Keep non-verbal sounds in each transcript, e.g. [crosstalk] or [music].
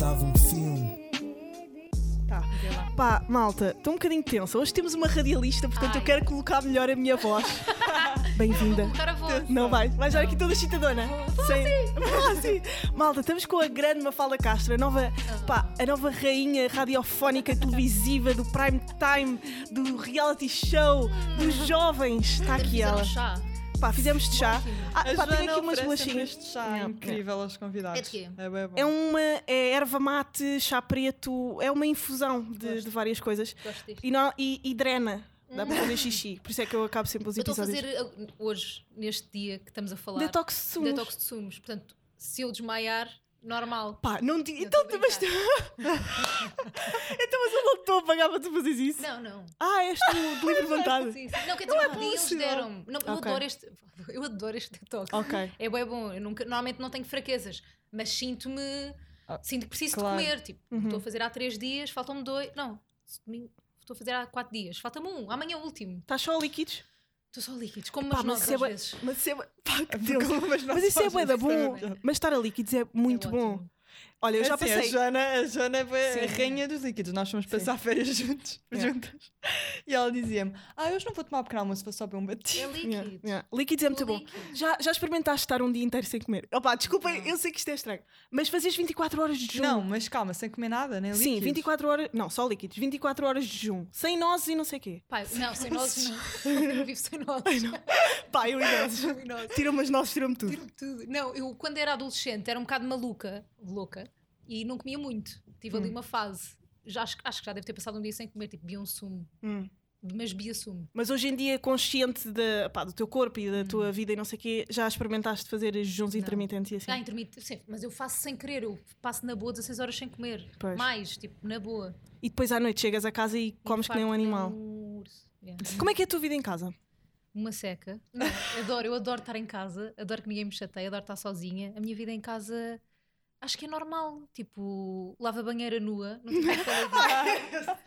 Estava um filme. Tá. Pá, malta, estou um bocadinho tensa. Hoje temos uma radialista, portanto eu Ai. quero colocar melhor a minha voz. [laughs] Bem-vinda. Não vai, vai já aqui toda Sem... Fala assim. Malta, estamos com a grande Mafalda Castro, a nova, Ah. pá, a nova rainha radiofónica televisiva do prime time, do reality show, dos jovens. Está aqui ela. chá. Pá, fizemos de chá. Ah, pá, tenho aqui umas bolachinhas. este chá Yeah, incrível aos convidados. É de quê? É bem bom. É uma é erva mate, chá preto, é uma infusão de, de várias coisas. Gosto disto. E, não, e, e drena. Dá para fazer xixi. Por isso é que eu acabo sempre os Eu estou a episódios. fazer uh, hoje, neste dia que estamos a falar, Detox de sumos. detox de sumos. Portanto, se eu desmaiar, normal. Pá, não. Não, Então, a mas tu... [laughs] então, mas eu não estou a pagar para tu fazeres isso. Não, não. Ah, és tu de livre vontade. Sim, sim. Não, quer dizer, Não é dia eles possível. deram. Não, eu, Ok. adoro este, eu adoro este detox. Ok. É bem bom. Eu nunca, normalmente não tenho fraquezas, mas sinto-me. Ah, Sinto que preciso claro. de comer. Tipo, Uhum. estou a fazer há três dias, faltam-me dois. Não, estou a fazer há quatro dias, falta-me um. Amanhã é o último. Estás só a líquidos? Estou só líquidos, como umas mas nozes isso é às vezes. Mas isso é, pá, que É Deus. Mas isso é bué da bom. Mas estar a líquidos é muito É bom. Olha, eu já Assim, passei. A Joana, a Joana é Sim. a rainha dos líquidos. Nós fomos passar [laughs] férias juntos, Yeah. juntas. E ela dizia-me: Ah, hoje não vou tomar pequeno almoço, vou só beber um É batido. [laughs] líquido. Yeah, yeah. Líquidos é muito bom. Líquido. Já, já experimentaste estar um dia inteiro sem comer? Opa, desculpem, eu sei que isto é estranho. Mas fazes 24 horas de jejum. Não, mas calma, sem comer nada, nem Sim, líquidos. 24 horas. Não, só líquidos. 24 horas de jejum. Sem nozes e não sei o quê. Pai, não, sem nozes não. [laughs] Eu não vivo sem nozes. Pá, eu e nozes. Eu e nozes. Tira-me as nozes, tira-me tudo. Tiro-me tudo. Não, eu quando era adolescente era um bocado maluca, louca, e não comia muito. Tive ali uma fase. Já, acho, acho que já deve ter passado um dia sem comer, tipo, bebia um sumo. Hum. Mas bebia sumo. Mas hoje em dia, consciente de, pá, do teu corpo e da tua vida e não sei o quê, já experimentaste fazer jejuns intermitentes e assim? Ah, intermitente, sim, mas eu faço sem querer, eu passo na boa 16 horas sem comer. Pois. Mais, tipo, na boa. E depois à noite chegas a casa e comes que nem um animal. um urso. Yeah. Como é que é a tua vida em casa? Uma seca. Não, adoro, eu adoro estar em casa, adoro que ninguém me chateie, adoro estar sozinha. A minha vida em casa acho que é normal. Tipo, lava banheira nua, não tenho falei [laughs]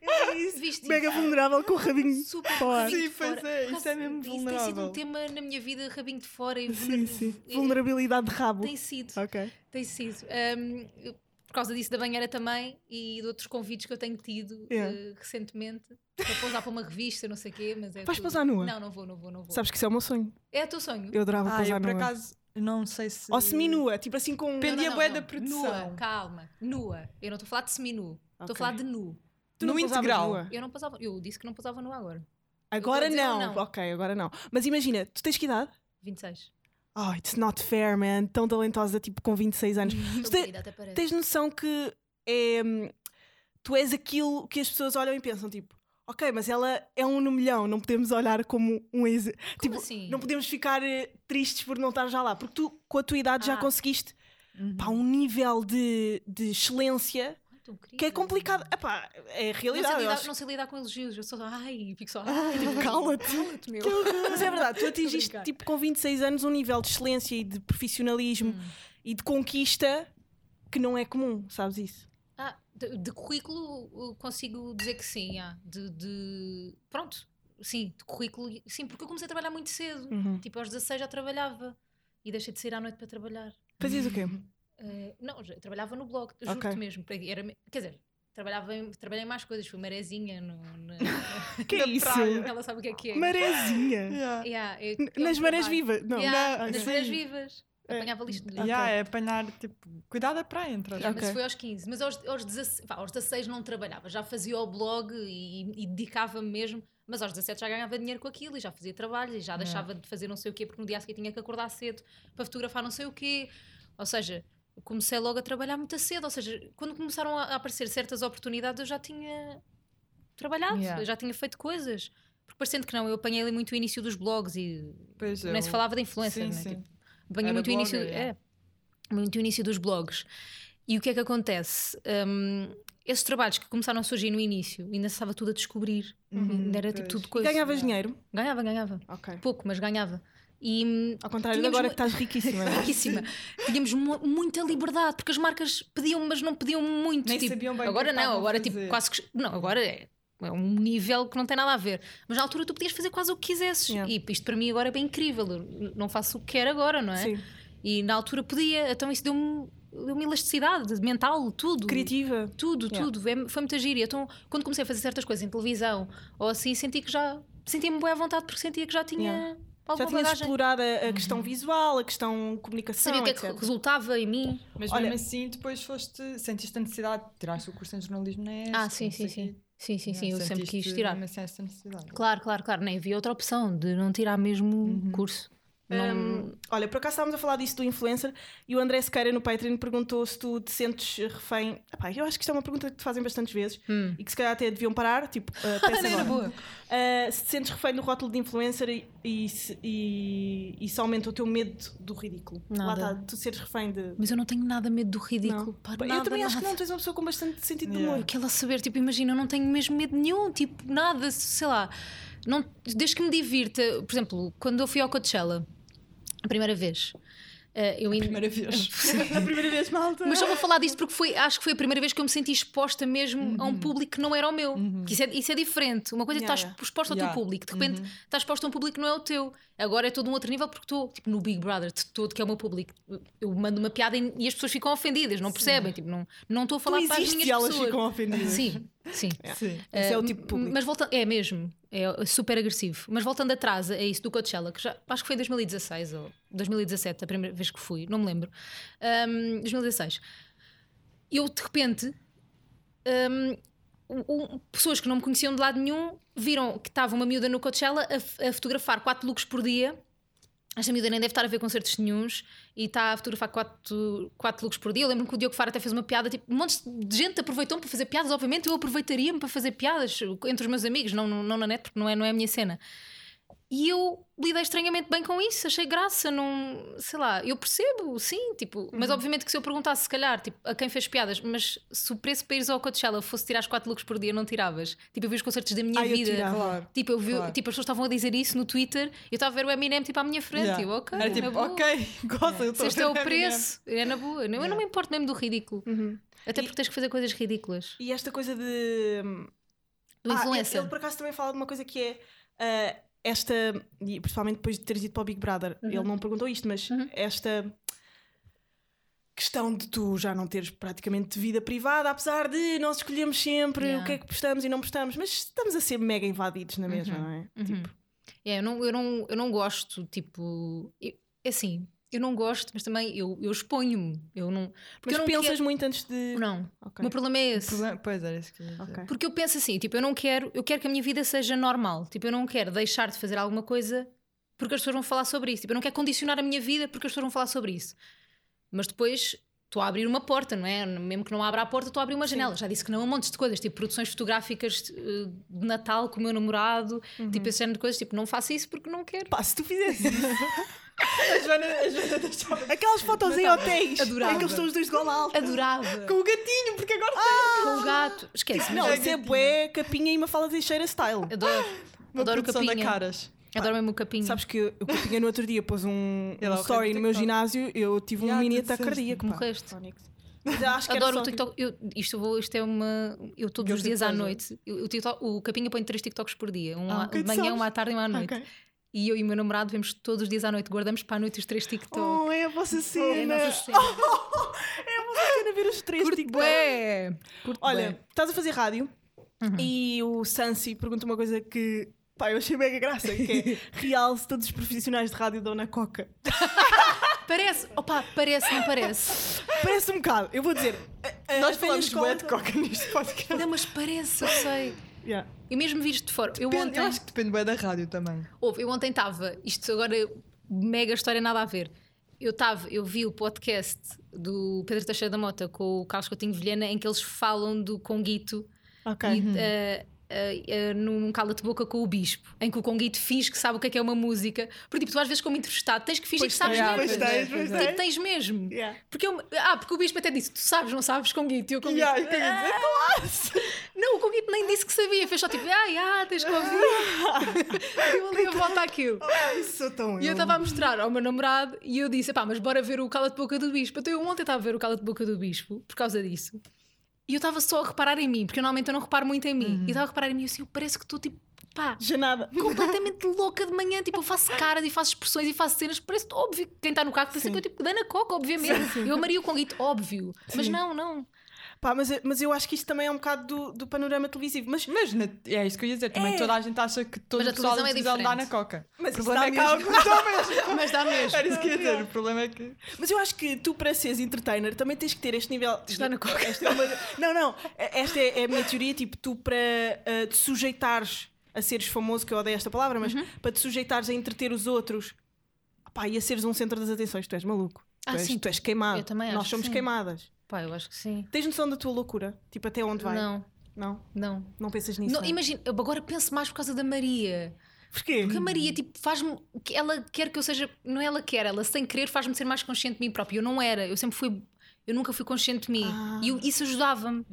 É isso. Viste Mega isso? vulnerável com o rabinho super fora. rabinho Sim, de pois fora. é, Por isso é mesmo Isso tem sido vulnerável. um tema na minha vida, rabinho de fora. e Sim, vulner- sim. é- Vulnerabilidade de rabo. Tem sido, Ok. tem sido. Um, eu- por causa disso da banheira também e de outros convites que eu tenho tido Yeah. eh, recentemente para pousar para uma revista, não sei o quê, mas é Vais tudo- pousar nua? Não, não vou, não vou, não vou. Sabes que isso é o meu sonho. É o teu sonho? Eu adorava Ah, pousar eu por nua. acaso não sei se. Ou semi-nua, tipo assim com... Dependia bué da produção. Nua, calma, nua. Eu não estou a falar de semi-nu, estou Ok. a falar de nu. Tu no integral. nua? Eu não pousava, eu disse que não pousava nua agora. Agora não. não? Ok, agora não. Mas imagina, tu tens que idade? 26. Oh, it's not fair, man. Tão talentosa, tipo, com 26 anos. Tu Estou te- querida, até parece. tens noção que é, hum, tu és aquilo que as pessoas olham e pensam, tipo, ok, mas ela é um no milhão, não podemos olhar como um ex. Tipo, assim? não podemos ficar eh, tristes por não estar já lá, porque tu, com a tua idade, já Ah. conseguiste Uhum. pá, um nível de, de excelência que é complicado. Epá, é a Não sei, realidade. eu lidar, acho. não sei lidar com elogios, eu sou ai, fico só. Ai, tipo, [laughs] Cala-te. Cala-te, meu. Mas é verdade, tu atingiste brincar. tipo, com 26 anos um nível de excelência e de profissionalismo Hum. e de conquista que não é comum, sabes isso? De, currículo eu consigo dizer que sim, ah, de, de- Pronto, sim, de currículo, sim, porque eu comecei a trabalhar muito cedo. Uhum. Tipo, aos 16 já trabalhava e deixei de sair à noite para trabalhar. Fazias o quê? Eh, não, já trabalhava no blog, juro-te Ok. mesmo. Era, quer dizer, trabalhava em, trabalhei em mais coisas, fui marezinha no, na- [laughs] Que é isso? praia. ela sabe o que é que é. Marezinha. Yeah. Yeah, eu- eu Nas marés vivas. Não, Yeah, na- nas marés vivas. É. Apanhava lixo de Yeah, é apanhar, tipo, cuidar da praia, entre as Yeah, Mas Ok. foi aos 15. Mas aos, aos, 16, vá, aos 16 não trabalhava, já fazia o blog e, e dedicava-me mesmo. Mas aos 17 já ganhava dinheiro com aquilo e já fazia trabalhos e já deixava de fazer não sei o quê porque no dia a seguir tinha que acordar cedo para fotografar não sei o quê. Ou seja, comecei logo a trabalhar muito cedo. Ou seja, quando começaram a aparecer certas oportunidades eu já tinha trabalhado, Yeah. eu já tinha feito coisas. Porque parecendo que não, eu apanhei ali muito o início dos blogs e Pois nem se eu- falava de influencer, Sim, né? sim. Tipo, Era muito o início, é, é. muito início dos blogs. E o que é que acontece? Hum, esses trabalhos que começaram a surgir no início, ainda se estava tudo a descobrir. ainda era tipo tudo E coisa. ganhavas dinheiro? Ganhava, ganhava. Ok. Pouco, mas ganhava. E hum, Ao contrário de agora que estás riquíssima. [laughs] é? riquíssima. Tínhamos mu- muita liberdade, porque as marcas pediam, mas não pediam muito. Nem tipo, sabiam bem agora não, agora tipo fazer. quase que. Não, agora é. É um nível que não tem nada a ver. Mas na altura tu podias fazer quase o que quisesses. Yeah. E isto para mim agora é bem incrível. Eu não faço o que quero agora, não é? Sim. E na altura podia, então isso deu-me deu uma elasticidade mental, tudo. Criativa. Tudo, Yeah. tudo. É- foi muita gíria. Então, quando comecei a fazer certas coisas em televisão ou assim, senti que já. Sentia-me bem à vontade porque sentia que já tinha Yeah. alguma Já tinhas bagagem. explorado a, a questão visual, a questão comunicação, Sabia o que é que resultava em mim. Mas Olha- mesmo assim, depois foste, sentiste a necessidade de tirar o curso em jornalismo na ESC, Ah, sim, sim, sei sim. Sim, sim. Eu sempre quis tirar. Claro, claro, claro. Nem havia outra opção de não tirar mesmo Uhum. curso. Hum, olha, por acaso estávamos a falar disso do influencer e o André Sequeira no Patreon perguntou se tu te sentes refém. Epá, eu acho que isto é uma pergunta que te fazem bastantes vezes Hum. e que se calhar até deviam parar. Tipo, uh, peça Não, era agora. boa. Uh, se te sentes refém do rótulo de influencer e, e, e, e se aumenta o teu medo do ridículo. Lá Nada. está, tu seres refém de. Mas eu não tenho nada medo do ridículo. Pá, eu nada, também acho que nada. não, tu és uma pessoa com bastante sentido de Yeah. humor. Aquela saber, tipo, imagina, eu não tenho mesmo medo nenhum, tipo, nada, sei lá. Não, desde que me divirta, por exemplo, quando eu fui ao Coachella, a primeira vez, eh, eu ainda. Primeira vez. [laughs] a primeira vez, malta. Mas só vou falar disto porque foi, acho que foi a primeira vez que eu me senti exposta mesmo a um público que não era o meu. Que isso, é, isso é diferente. Uma coisa é Yeah, estar yeah. exposta ao Yeah. teu público, de repente estás exposta a um público que não é o teu. Agora é todo um outro nível porque estou tipo, no Big Brother de todo, que é o meu público. Eu mando uma piada e, e as pessoas ficam ofendidas, não percebem. Tipo, não não estou a tu falar para as minhas e elas pessoas. ficam ofendidas. Sim, sim. Sim. Esse é o Uh, tipo público. Mas voltando, é mesmo, é super agressivo. Mas voltando atrás a isso do Coachella, que já acho que foi em 2016 ou 2017, a primeira vez que fui, não me lembro. Um, 2016. Eu de repente, um, pessoas que não me conheciam de lado nenhum viram que estava uma miúda no Coachella a, a fotografar quatro looks por dia. Esta miúda nem deve estar a ver concertos nenhuns e está a fotografar quatro, quatro looks por dia. Eu lembro-me que o Diogo Faro até fez uma piada, tipo, um monte de gente aproveitou-me para fazer piadas. Obviamente, eu aproveitaria-me para fazer piadas entre os meus amigos, não, não na net, porque não é, não é a minha cena. E eu lidei estranhamente bem com isso, achei graça, não sei lá, eu percebo, sim, tipo, mas Uhum. obviamente que se eu perguntasse, se calhar, tipo, a quem fez piadas, mas se o preço para ires ao Coachella fosse tirar as quatro looks por dia, não tiravas. Tipo, eu vi os concertos da minha Ah, eu vida. tirava. Claro. Tipo, eu vi, Claro. tipo, as pessoas estavam a dizer isso no Twitter, eu estava a ver o Eminem tipo à minha frente, Yeah. eu, ok, Era tipo, ok, [laughs] gosta, eu Se este é o preço, é na boa. Eu não Yeah. me importo mesmo do ridículo. Uhum. Até E- porque tens que fazer coisas ridículas. E esta coisa de. Do Ah, influencer. ele, ele por acaso também fala de uma coisa que é ah, esta, e principalmente depois de teres ido para o Big Brother, Uhum. ele não perguntou isto, mas Uhum. esta questão de tu já não teres praticamente vida privada, apesar de nós escolhemos sempre Yeah. o que é que postamos e não postamos, mas estamos a ser mega invadidos na mesma, Uhum. não é? Uhum. Tipo, É, eu, não, eu, não, eu não gosto, tipo. eu- é assim, eu não gosto, mas também eu, eu exponho-me. Eu não. Porque mas eu não pensas quero- muito antes de. Não. Ok. O meu problema é esse. Problema- Pois era isso que eu ia dizer. Ok. Porque eu penso assim, tipo, eu não quero, eu quero que a minha vida seja normal. Tipo, eu não quero deixar de fazer alguma coisa porque as pessoas vão falar sobre isso. Tipo, eu não quero condicionar a minha vida porque as pessoas vão falar sobre isso. Mas depois estou a abrir uma porta, não é? Mesmo que não abra a porta, estou a abrir uma janela. Já disse que não a um monte de coisas, tipo produções fotográficas eh, de Natal com o meu namorado, tipo esse género de coisas. Tipo, não faço isso porque não quero. Pá, se tu fizesse isso, [laughs] A Joana, a Joana deixava. aquelas fotos em hotéis, Adorava. em que eles estão os dois de gola alta, Adorava. com o gatinho, porque agora. Com o gato. Esquece. não, isso é bué, capinha e uma fala Teixeira style. Adoro. Uma Adoro o produção da capinha. caras. Adoro mesmo o capinho. Sabes que o Capinha no outro dia pôs um, é um story no meu ginásio, eu tive um mini ataque cardíaco. Morreste. Eu Adoro só o tipo- TikTok. Eu, isto, eu vou, isto é uma. Eu todos os Guilty dias à pleasure. noite. eu- o, TikTok- o Capinha põe três TikToks por dia. Um Ah, de manhã, sabes. um à tarde e um à noite. Ok. E eu e o meu namorado vemos todos os dias à noite. Guardamos para a noite os três TikToks. Oh, é a vossa É a cena. nossa [laughs] cena. É a vossa cena ver os três Curto TikToks. bué. Curto Olha, bué. estás a fazer rádio Uhum. e o Sansi pergunta uma coisa que pá, eu achei mega graça, que é [laughs] realce todos os profissionais de rádio dão na coca. [laughs] Parece, opa, parece, não parece. Parece um bocado, eu vou dizer. a- a- Nós falamos escola- bué de coca neste podcast. Não, mas parece, eu sei. Yeah. E mesmo visto de fora. Eu Depende- ontem. Eu acho que depende bué da rádio também. Houve, eu ontem estava, isto agora, mega história, nada a ver. Eu estava, eu vi o podcast do Pedro Teixeira da Mota com o Carlos Coutinho Vilhena em que eles falam do Conguito Ok. e, eh, eh, num cala-te boca com o bispo, em que o Conguito finge que sabe o que é que é uma música. Porque tipo, tu às vezes como entrevistado tens que fingir que sabes mesmo. pois tens, pois Tipo, tens. tens mesmo. Yeah. Porque eu- ah, porque o bispo até disse: Tu sabes, não sabes, Conguito? E eu, Conguito, Yeah, e quem ia dizer, "Ah." Não, o Conguito nem disse que sabia, fez só tipo, ah, ah tens que ouvir. [laughs] eu ali a volta àquilo. Ah, isso sou tão E eu estava a mostrar ao meu namorado e eu disse: pá, mas bora ver o cala de boca do bispo. Então eu ontem estava a ver o cala de boca do bispo por causa disso. E eu estava só a reparar em mim, porque normalmente eu não reparo muito em mim. E estava a reparar em mim assim, eu parece que estou tipo, pá, Já nada. [laughs] completamente louca de manhã. Tipo, eu faço caras e faço expressões e faço cenas. Parece óbvio que quem está no carro pensa que eu tipo Dana Coca, obviamente. Eu amaria o Conguito, óbvio. Mas não, não. Pá, mas, mas eu acho que isto também é um bocado do, do panorama televisivo. Mas, Mas na- é isso que eu ia dizer. Também É. toda a gente acha que todo Mas a o pessoal da televisão é dá na coca. Mas o problema é que mesmo. [laughs] alguns mesmo. Mas dá mesmo. Era isso que eu ia dizer. O problema é que. mas eu acho que tu, para seres entertainer, também tens que ter este nível. Está na coca. Esta é uma- não, não. Esta é, é a minha teoria. Tipo, tu, para ah, te sujeitares a seres famoso, que eu odeio esta palavra, mas Uhum. para te sujeitares a entreter os outros pá, e a seres um centro das atenções, tu és maluco. Tu, Ah, és, sim. tu és queimado. Eu também Nós acho, somos sim. queimadas. Pá, eu acho que sim. Tens noção da tua loucura? Tipo, até onde vai? Não, Não? não. Não pensas nisso? Não, não? imagina, eu agora penso mais por causa da Maria. Porquê? Porque a Maria, tipo, faz-me. que Ela quer que eu seja. Não é ela quer, ela sem querer faz-me ser mais consciente de mim própria. Eu não era, eu sempre fui. Eu nunca fui consciente de mim. Ah. E eu- isso ajudava-me.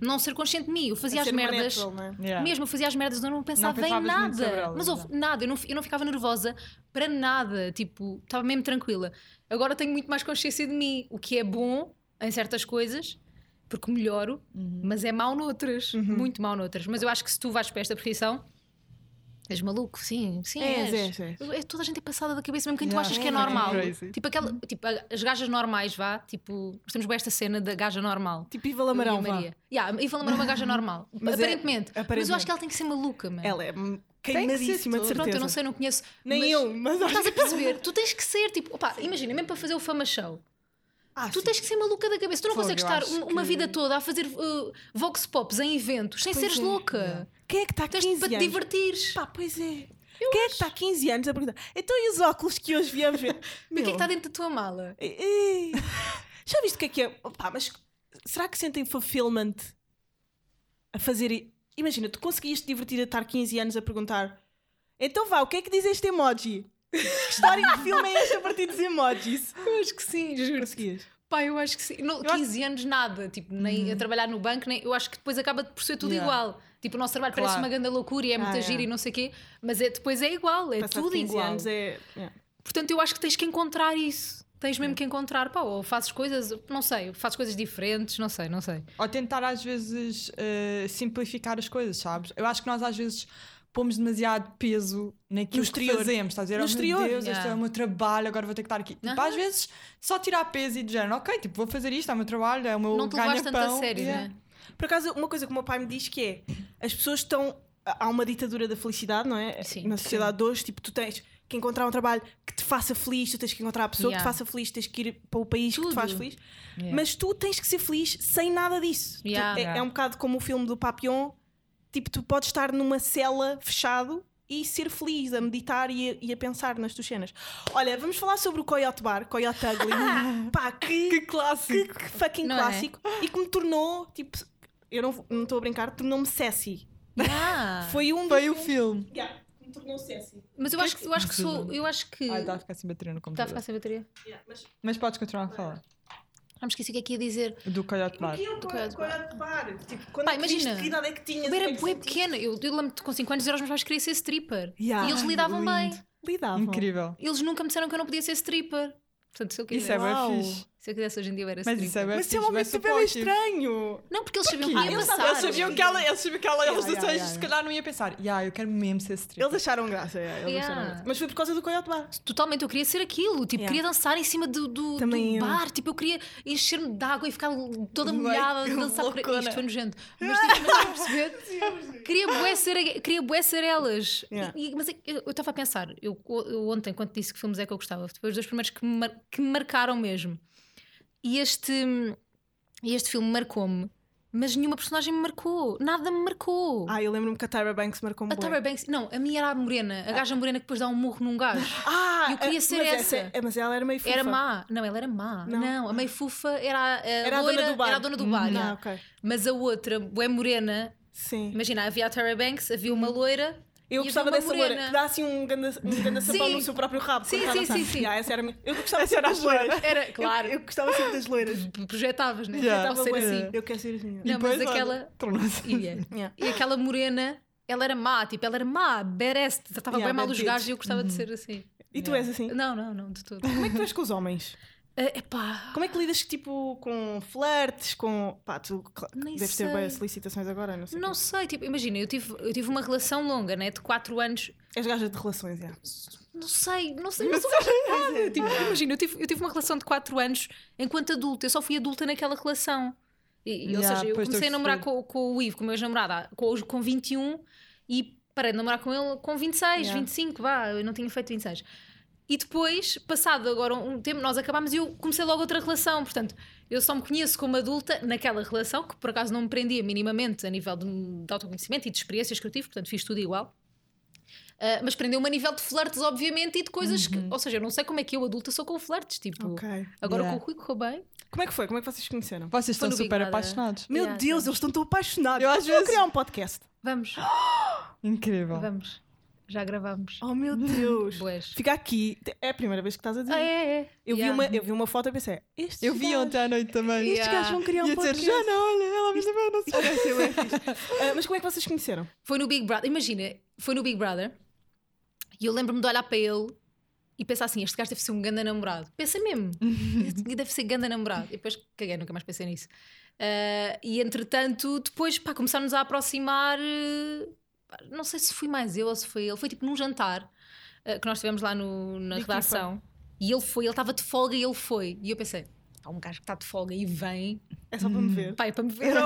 Não ser consciente de mim. Eu fazia A as merdas. natural, não é? Yeah. Mesmo, eu fazia as merdas, eu não pensava em muito sobre nada. elas, Mas houve exato. nada, eu não, eu não ficava nervosa para nada. Tipo, estava mesmo tranquila. Agora tenho muito mais consciência de mim, o que é bom em certas coisas, porque melhoro, Uhum. mas é mau noutras. Muito mau noutras. Mas eu acho que se tu vais para esta profissão. És maluco, sim, sim. És, és. és, és. É, toda a gente é passada da cabeça, mesmo quem tu Yeah. achas que é É, normal. crazy. Tipo, aquela, tipo, as gajas normais, vá. Tipo, nós temos bem esta cena da gaja normal. Tipo Iva Lamarão. Maria. Yeah, Iva Lamarão é uma gaja normal. [laughs] Mas é- aparentemente. Mas eu aparentemente. acho que ela tem que ser maluca, mano. Ela é que queimadíssima de certeza. Pronto, eu não sei, não conheço. Nem mas eu, mas Estás a que- perceber? Tu tens que ser, tipo, opá, imagina, mesmo para fazer o Fama Show, Ah, tu sim. tens que ser maluca da cabeça. Tu não Fogo, consegues eu estar acho um- uma que- vida toda a fazer uh, Vox Pops em eventos sem Pois seres é. louca. Quem é que está há Tens 15 para te anos? divertires. Pá, pois é. Quem é que está há 15 anos a perguntar? Então e os óculos que hoje viemos ver? [laughs] O que é que está dentro da tua mala? Ei, ei. [laughs] Já viste o que é que é? Pá, mas será que sentem fulfillment a fazer. Imagina, tu conseguias te divertir a estar 15 anos a perguntar. Então vá, o que é que diz este emoji? Que história de filme é esta a partir dos emojis? Eu acho que sim, juro. Conseguias. Pá, eu acho que sim. Acho- 15 anos, nada. Tipo, nem a trabalhar no banco, nem. Eu acho que depois acaba por ser tudo Yeah. igual. Tipo, o nosso trabalho parece Claro. uma grande loucura e é muita Ah, gira é. e não sei o quê, mas é, depois é igual, é Passado tudo 15 igual. anos é. é. Portanto, eu acho que tens que encontrar isso. Tens mesmo que encontrar, pá, ou fazes coisas, não sei, fazes coisas diferentes, não sei, não sei. Ou tentar às vezes eh, simplificar as coisas, sabes? Eu acho que nós às vezes pomos demasiado peso naquilo No que exterior. fazemos. Estás a dizer, No oh, exterior. meu Deus, este Yeah. é o meu trabalho, agora vou ter que estar aqui. Tipo, Aham. às vezes só tirar peso e de género, ok, tipo, vou fazer isto, é o meu trabalho, é o meu não te levaste tanto a sério, Yeah. né? Por acaso, uma coisa que o meu pai me diz que é: as pessoas estão. Há uma ditadura da felicidade, não é? Sim, Na sociedade de hoje, tipo, tu tens que encontrar um trabalho que te faça feliz, tu tens que encontrar a pessoa que Yeah. te faça feliz, tens que ir para o país que te Tudo. faz feliz. Yeah. Mas tu tens que ser feliz sem nada disso. Tu- Yeah. é, Yeah. é um bocado como o filme do Papillon: tipo, tu podes estar numa cela fechado e ser feliz, a meditar e a, e a pensar nas tuas cenas. Olha, vamos falar sobre o Coyote Bar, Coyote Ugly. [laughs] Pá, que, Que clássico! que, que fucking Não é? clássico. E que me tornou, tipo, eu não não estou a brincar, tornou-me sassy. Yeah. [laughs] Foi um Foi o dos filme. Yeah, me tornou sassy. Mas eu acho é que, eu acho que sou, eu acho que Ai, está a ficar sem bateria no está a computador. ficar sem bateria. Yeah, mas Mas podes continuar a falar. Já me esqueci o que é que ia dizer. Do Coyote o Bar. que é o Do Coyote Coyote Bar? Tipo, quando Pá, é imagina. que idade é que tinhas? Eu era bem sentiste? pequena. Eu, eu lembro-me com 5 anos dizer aos meus pais que queria ser stripper. Yeah. E eles lidavam bem. lindo. Lidavam. Incrível. Eles nunca me disseram que eu não podia ser stripper. Portanto, se eu Isso é bem fixe. Se eu quisesse hoje em dia eu era Mas isso é stripper. bem Mas isso é um bem momento super supportive. estranho. Não, porque eles sabiam que ia eles passar. Eles sabiam que ela, eles sabiam que ela, eles Yeah, yeah, yeah, se calhar não ia pensar, yeah, eu quero mesmo ser stripper. Eles acharam graça, é, eles Yeah. acharam graça. Mas foi por causa do Coyote Bar. Totalmente, eu queria ser aquilo. Tipo, Yeah. queria dançar em cima do, do, do Também eu. bar. Tipo, eu queria encher-me de água e ficar toda molhada, que dançar por loucura. Isto foi nojento. Mas tipo, mas estás a perceber? [laughs] queria bué ser, queria bué ser elas. Yeah. E- e- mas eu eu estava a pensar, eu, eu ontem, quando disse que filmes é que eu gostava, foi os dois primeiros que me, mar- que me marcaram mesmo. E este, e este filme marcou-me, mas nenhuma personagem me marcou. Nada me marcou. Ah, eu lembro-me que a Tyra Banks marcou-me a bué. Tyra Banks, não, a minha era a morena, a gaja morena que depois dá um murro num gajo. [laughs] Ah, Eu queria ser mas essa. é, mas ela era meio fofa. Era má. Não, ela era má. Não. Não, a meio fufa era a, a Era a loira, dona do bar. Era a dona do bar. Ah, yeah. ok. Mas a outra, bué morena, Sim. imagina, havia a Tyra Banks, havia uma loira. Eu e gostava dessa uma loira morena. que dá assim um ganda, um ganda sapão no seu próprio rabo. Sim, sim, sim, sim. Yeah, essa era minha... Eu gostava Essa era das loiras. Era, claro. Eu, eu gostava sempre das loiras. Projetavas, né? Yeah. Projetava ser assim. Eu quero ser assim. Não, E mas depois, olha, aquela- tornou-se- Ia. Yeah. E aquela morena, ela era má, tipo, ela era má, badass, tratava Yeah, bem mal dos gajos e eu gostava de ser assim. E tu és assim? Não, não, não, de tudo. Como é que tu és com os homens? Uh, epá, Como é que lidas tipo com flertes, com. Pá, tu Nem deves ter bem solicitações agora, não sei. não sei, tipo, imagina, eu tive, eu tive uma relação longa, né, de 4 anos. És gaja de relações, já. Não sei, não sei, não [laughs] sou nada. Tipo, imagina, eu tive, eu tive uma relação de 4 anos enquanto adulta, eu só fui adulta naquela relação. E, e, ou Yeah, seja, eu comecei a namorar com, com o Ivo, com o meu ex-namorado, há- com, com 21 e parei de namorar com ele com 26, Yeah. 25, vá, eu não tinha feito 26. E depois, passado agora um tempo, nós acabámos e eu comecei logo outra relação. Portanto, eu só me conheço como adulta naquela relação, que por acaso não me prendia minimamente a nível de, de autoconhecimento e de experiências que eu tive, portanto, fiz tudo igual. Ah, mas prendeu-me a nível de flertes, obviamente, e de coisas que. Ou seja, eu não sei como é que eu adulta sou com flertes. Tipo, Ok. agora Yeah. com o Rui correu bem. Como é que foi? Como é que vocês se conheceram? Vocês estão Big super Brother. apaixonados. Meu Yeah, Deus, eles estão tão apaixonados. Eu às Vou vezes- criar um podcast. Vamos, [gasps] Incrível. vamos. Já gravámos. Oh meu [laughs] Deus. Boas. Fica aqui. É a primeira vez que estás a dizer. Ah, é, é. Eu, vi Yeah. uma, eu vi uma foto e pensei, estes Eu vi gajos- ontem à noite também. Estes Yeah. gajos vão criar um Ia dizer, podcast. já não, olha, ela me também não [laughs] fixe. Ah, mas como é que vocês conheceram? Foi no Big Brother. Imagina, foi no Big Brother e eu lembro-me de olhar para ele e pensar assim: este gajo deve ser um ganda namorado. Pensei mesmo, [laughs] deve ser ganda namorado. E depois caguei, nunca mais pensei nisso. Ah, e entretanto, depois pá, começámos a aproximar. pá, não sei se fui mais eu ou se foi ele. Foi tipo num jantar eh, que nós tivemos lá no- na equipa. redação. E ele foi, ele estava de folga e ele foi. E eu pensei: há um gajo que está de folga e vem. É só para me ver. Pá, é para me ver. [laughs]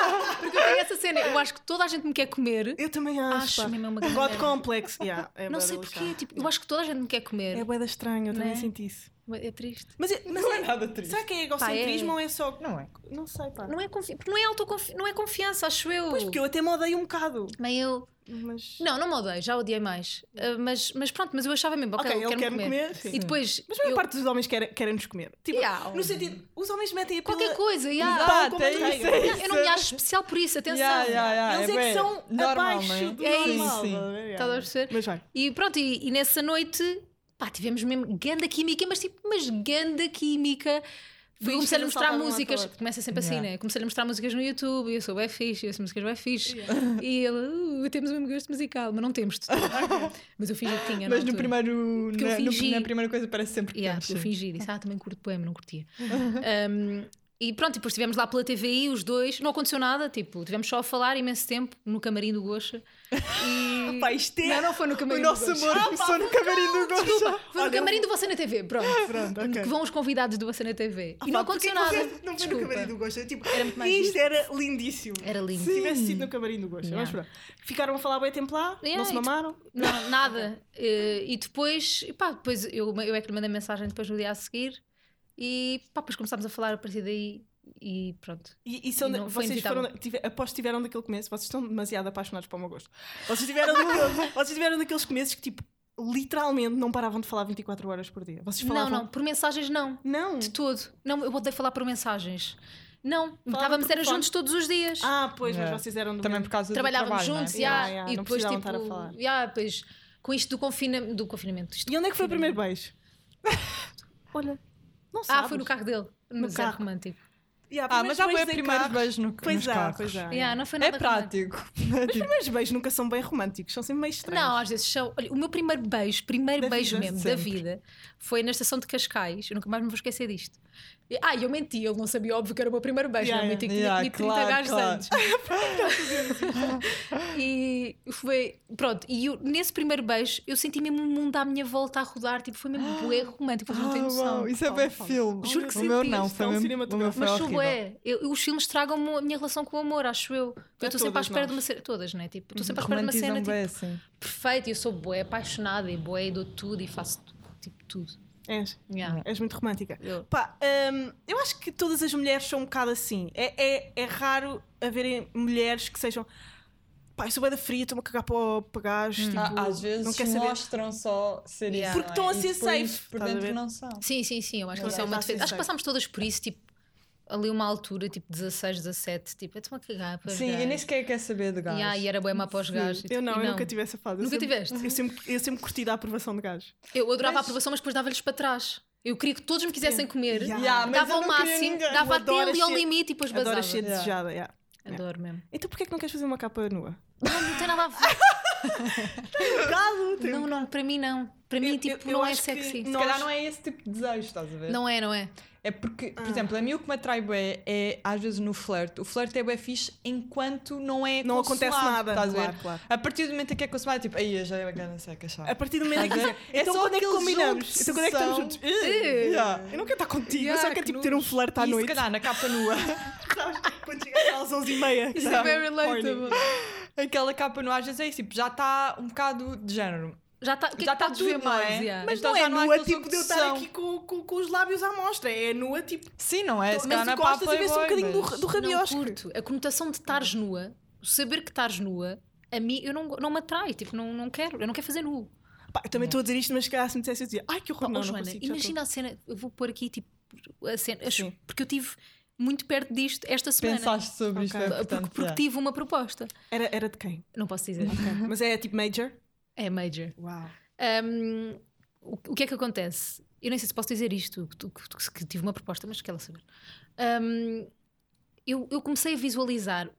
Ah, porque eu tenho essa cena. Eu acho que toda a gente me quer comer. Eu também acho. Acho mesmo é uma grande God. Complex. Yeah, é Não sei porquê, tipo, eu acho que toda a gente me quer comer. É bué da estranho, eu também Né? senti isso. É triste. Mas, é- mas Não é é- nada triste. Será que é egocentrismo Pá, é. ou é só. Não é. Não sei, pá. Não é, confi... porque não é autoconfi... não é confiança, acho eu. Pois, porque eu até me odeio um bocado. Nem eu. Mas. Não, não me odeio, já odiei mais. Ah, mas, mas pronto, mas eu achava mesmo, ok, Ok, ele ele quer-me quer-me comer. comer, sim. E depois. Mas a maior eu- parte dos homens querem- querem-nos comer. Tipo, Yeah, no sentido, os homens metem a pila. Qualquer coisa, yeah. Exato, Exato, é como isso, manteiga. é Yeah, Eu não me isso. acho especial por isso, atenção. Yeah, yeah, yeah, Eles é, que são normal, abaixo do É normal. isso. Sim. Estás a perceber? Mas vai. E pronto, e, e nessa noite, pá, tivemos mesmo ganda química, mas tipo, mas ganda química. Foi Comecei-lhe a mostrar um músicas, começa sempre assim, Yeah. né? Comecei-lhe a mostrar músicas no YouTube, e eu sou bem fixe, eu sou músicas bem fixe. E ele, uh, temos o mesmo gosto musical, mas não temos de todo. Mas eu fingi que tinha. Mas no altura. primeiro, na, no- fingi. na primeira coisa parece sempre que Yeah, temos, eu fingi, disse, ah, também curto poema, não curtia. [laughs] Um, e pronto, depois estivemos lá pela TVI, os dois, não aconteceu nada, tipo, tivemos só a falar imenso tempo no camarim do Gocha. E... [laughs] Pá, isto é. Não, não foi no O camarim nosso do Gocha. amor começou no camarim do Gocha. Foi no camarim do Você na TV, pronto. [laughs] Pronto, ok. Que vão os convidados do Você na TV. e não Pá, aconteceu nada. Não foi no Desculpa. camarim do Gosta. Tipo, Era muito mais isto era lindíssimo. Era lindo. Se tivesse sido no camarim do Gosta. Yeah. Mas pronto. Ficaram a falar bem tempo lá, Yeah, não se mamaram. Não, nada. Eh, e depois, e pá, depois eu, eu é que lhe mandei mensagem depois no dia a seguir e pá, depois começámos a falar a partir daí e pronto. E, e são E vocês foram, tive, após tiveram daquele começo, vocês estão demasiado apaixonados para o meu gosto. Vocês tiveram, [laughs] vocês tiveram daqueles começos que tipo, literalmente não paravam de falar 24 horas por dia. Vocês falavam. Não, não, por mensagens não. Não. De todo. Não, eu odeio falar por mensagens. Não, estávamos era juntos todos os dias. Ah, pois, Yeah. mas vocês eram do Também por causa Trabalhávamos do trabalho, juntos, não é? yeah, Yeah, yeah, e não depois tipo, estar a falar. yeah, depois, com isto do, confina do confinamento. isto E onde é que foi o primeiro beijo? [laughs] Olha, não sabes. Ah, foi no carro dele. Mas é carro. romântico. Yeah, Ah, mas já foi em carros- beijos no, Pois nos há, carros. pois há. Yeah, não foi É nada romântico. prático. Os primeiros beijos nunca são bem românticos, são sempre meio estranhos. Não, às vezes são. Olha, o meu primeiro beijo, primeiro Da beijo vida, mesmo da sempre. vida, foi na estação de Cascais. Eu nunca mais me vou esquecer disto. E- Ah, eu menti, ele não sabia, óbvio que era o meu primeiro beijo. Yeah, eu menti que tinha yeah. comido 30 Yeah, gajos claro, antes. [laughs] e foi. Pronto, e eu, nesse primeiro beijo eu senti mesmo o mundo à minha volta a rodar. Tipo, foi mesmo bué [gasps] romântico, vocês não têm Ah, noção. uau, isso é bem filme. Juro que o meu senti não, foi é um mesmo, cinema o meu foi Mas sou bué. Eu- os filmes estragam a minha relação com o amor, acho eu. Eu estou sempre à espera de nós. uma cena. Todas, né? Tipo, estou sempre à espera de uma cena tipo, assim. perfeita e eu sou bué apaixonada e bué e dou tudo e faço tipo tudo. És, Yeah. és muito romântica. Eu- Pá, hum, eu acho que todas as mulheres são um bocado assim. É, é, é raro haverem mulheres que sejam. Pá, eu sou bem da fria, estou-me a cagar para, o- para gajos. Tipo, Ah, Às vezes não quer saber. mostram só ser Yeah. Porque estão é? a ser safe, Por dentro não são. Sim, sim, sim, eu acho que é é, uma defesa. Acho que passámos todas por isso, tipo, ali uma altura, tipo 16, 17, tipo, eu estou-me a cagar para Sim, eu nem sequer quer saber de gajos. Yeah, e era boema para os gajos. e Eu tipo, não, eu nunca tive essa fase. Eu Nunca sempre- tiveste? Eu sempre, eu sempre curti da aprovação de gajos. Eu adorava a Mas- aprovação, mas depois dava-lhes para trás. Eu queria que todos me quisessem comer, Yeah. Dava eu ao máximo, ninguém. dava Eu até ali ao limite e depois basava. Adoro ser desejada. yeah. Adoro mesmo. Então porquê é que não queres fazer uma capa nua? Não, não tem nada a ver. [laughs] Tem um Não, não, para mim não. Para mim, Eu- tipo, eu- eu não é sexy. Se Nós- calhar não é esse tipo de desejo, estás a ver? Não é, não é? É porque, por Ah. exemplo, a mim o que me atrai bué é, às vezes, no flerte. O flerte é bué fixe enquanto não é Não acontece nada, Estás a ver? claro. A partir do momento em que é consumado, é tipo, aí já é grana seca, sabe? A partir do momento em que ver? É então só quando é que aquele combinamos? Então quando é que estamos juntos? Yeah. Eu não quero estar contigo, eu só Yeah, quero que tipo, ter um flerte à e se noite. calhar na capa nua, [laughs] Sabes? Quando chega às 11h30. Isso é very relatable. aquela capa nua às vezes é isso, tipo, já está um bocado de género. Já está. Já é que tá ver tudo, não é? yeah? Mas Então não já é não nua tipo de eu estar aqui com, com, com os lábios à mostra. É nua tipo. Sim, não é? Se Mas na costas papa e vê-se um bocadinho do, do Não rabiosco. curto. A conotação de estares nua, saber que estás nua, a mim eu não, não me atrai. Tipo, não, não quero. Eu não quero fazer nu. Pá, eu também estou a dizer isto, mas se calhar se me dissesse eu dizia, ai que horror, Pá, não, oh, não Joana, consigo, imagina a cena. Eu vou pôr aqui, tipo, a cena. Sim. Porque eu tive muito perto disto esta semana. Pensaste sobre isto, Ok. é Porque, importante. porque tive uma proposta. Era, era de quem? Não posso dizer. [laughs] mas é tipo major? É major. Uau. Um, o, o que é que acontece? Eu nem sei se posso dizer isto, que, que, que- tive uma proposta, mas que ela saber. Um, eu, eu comecei a visualizar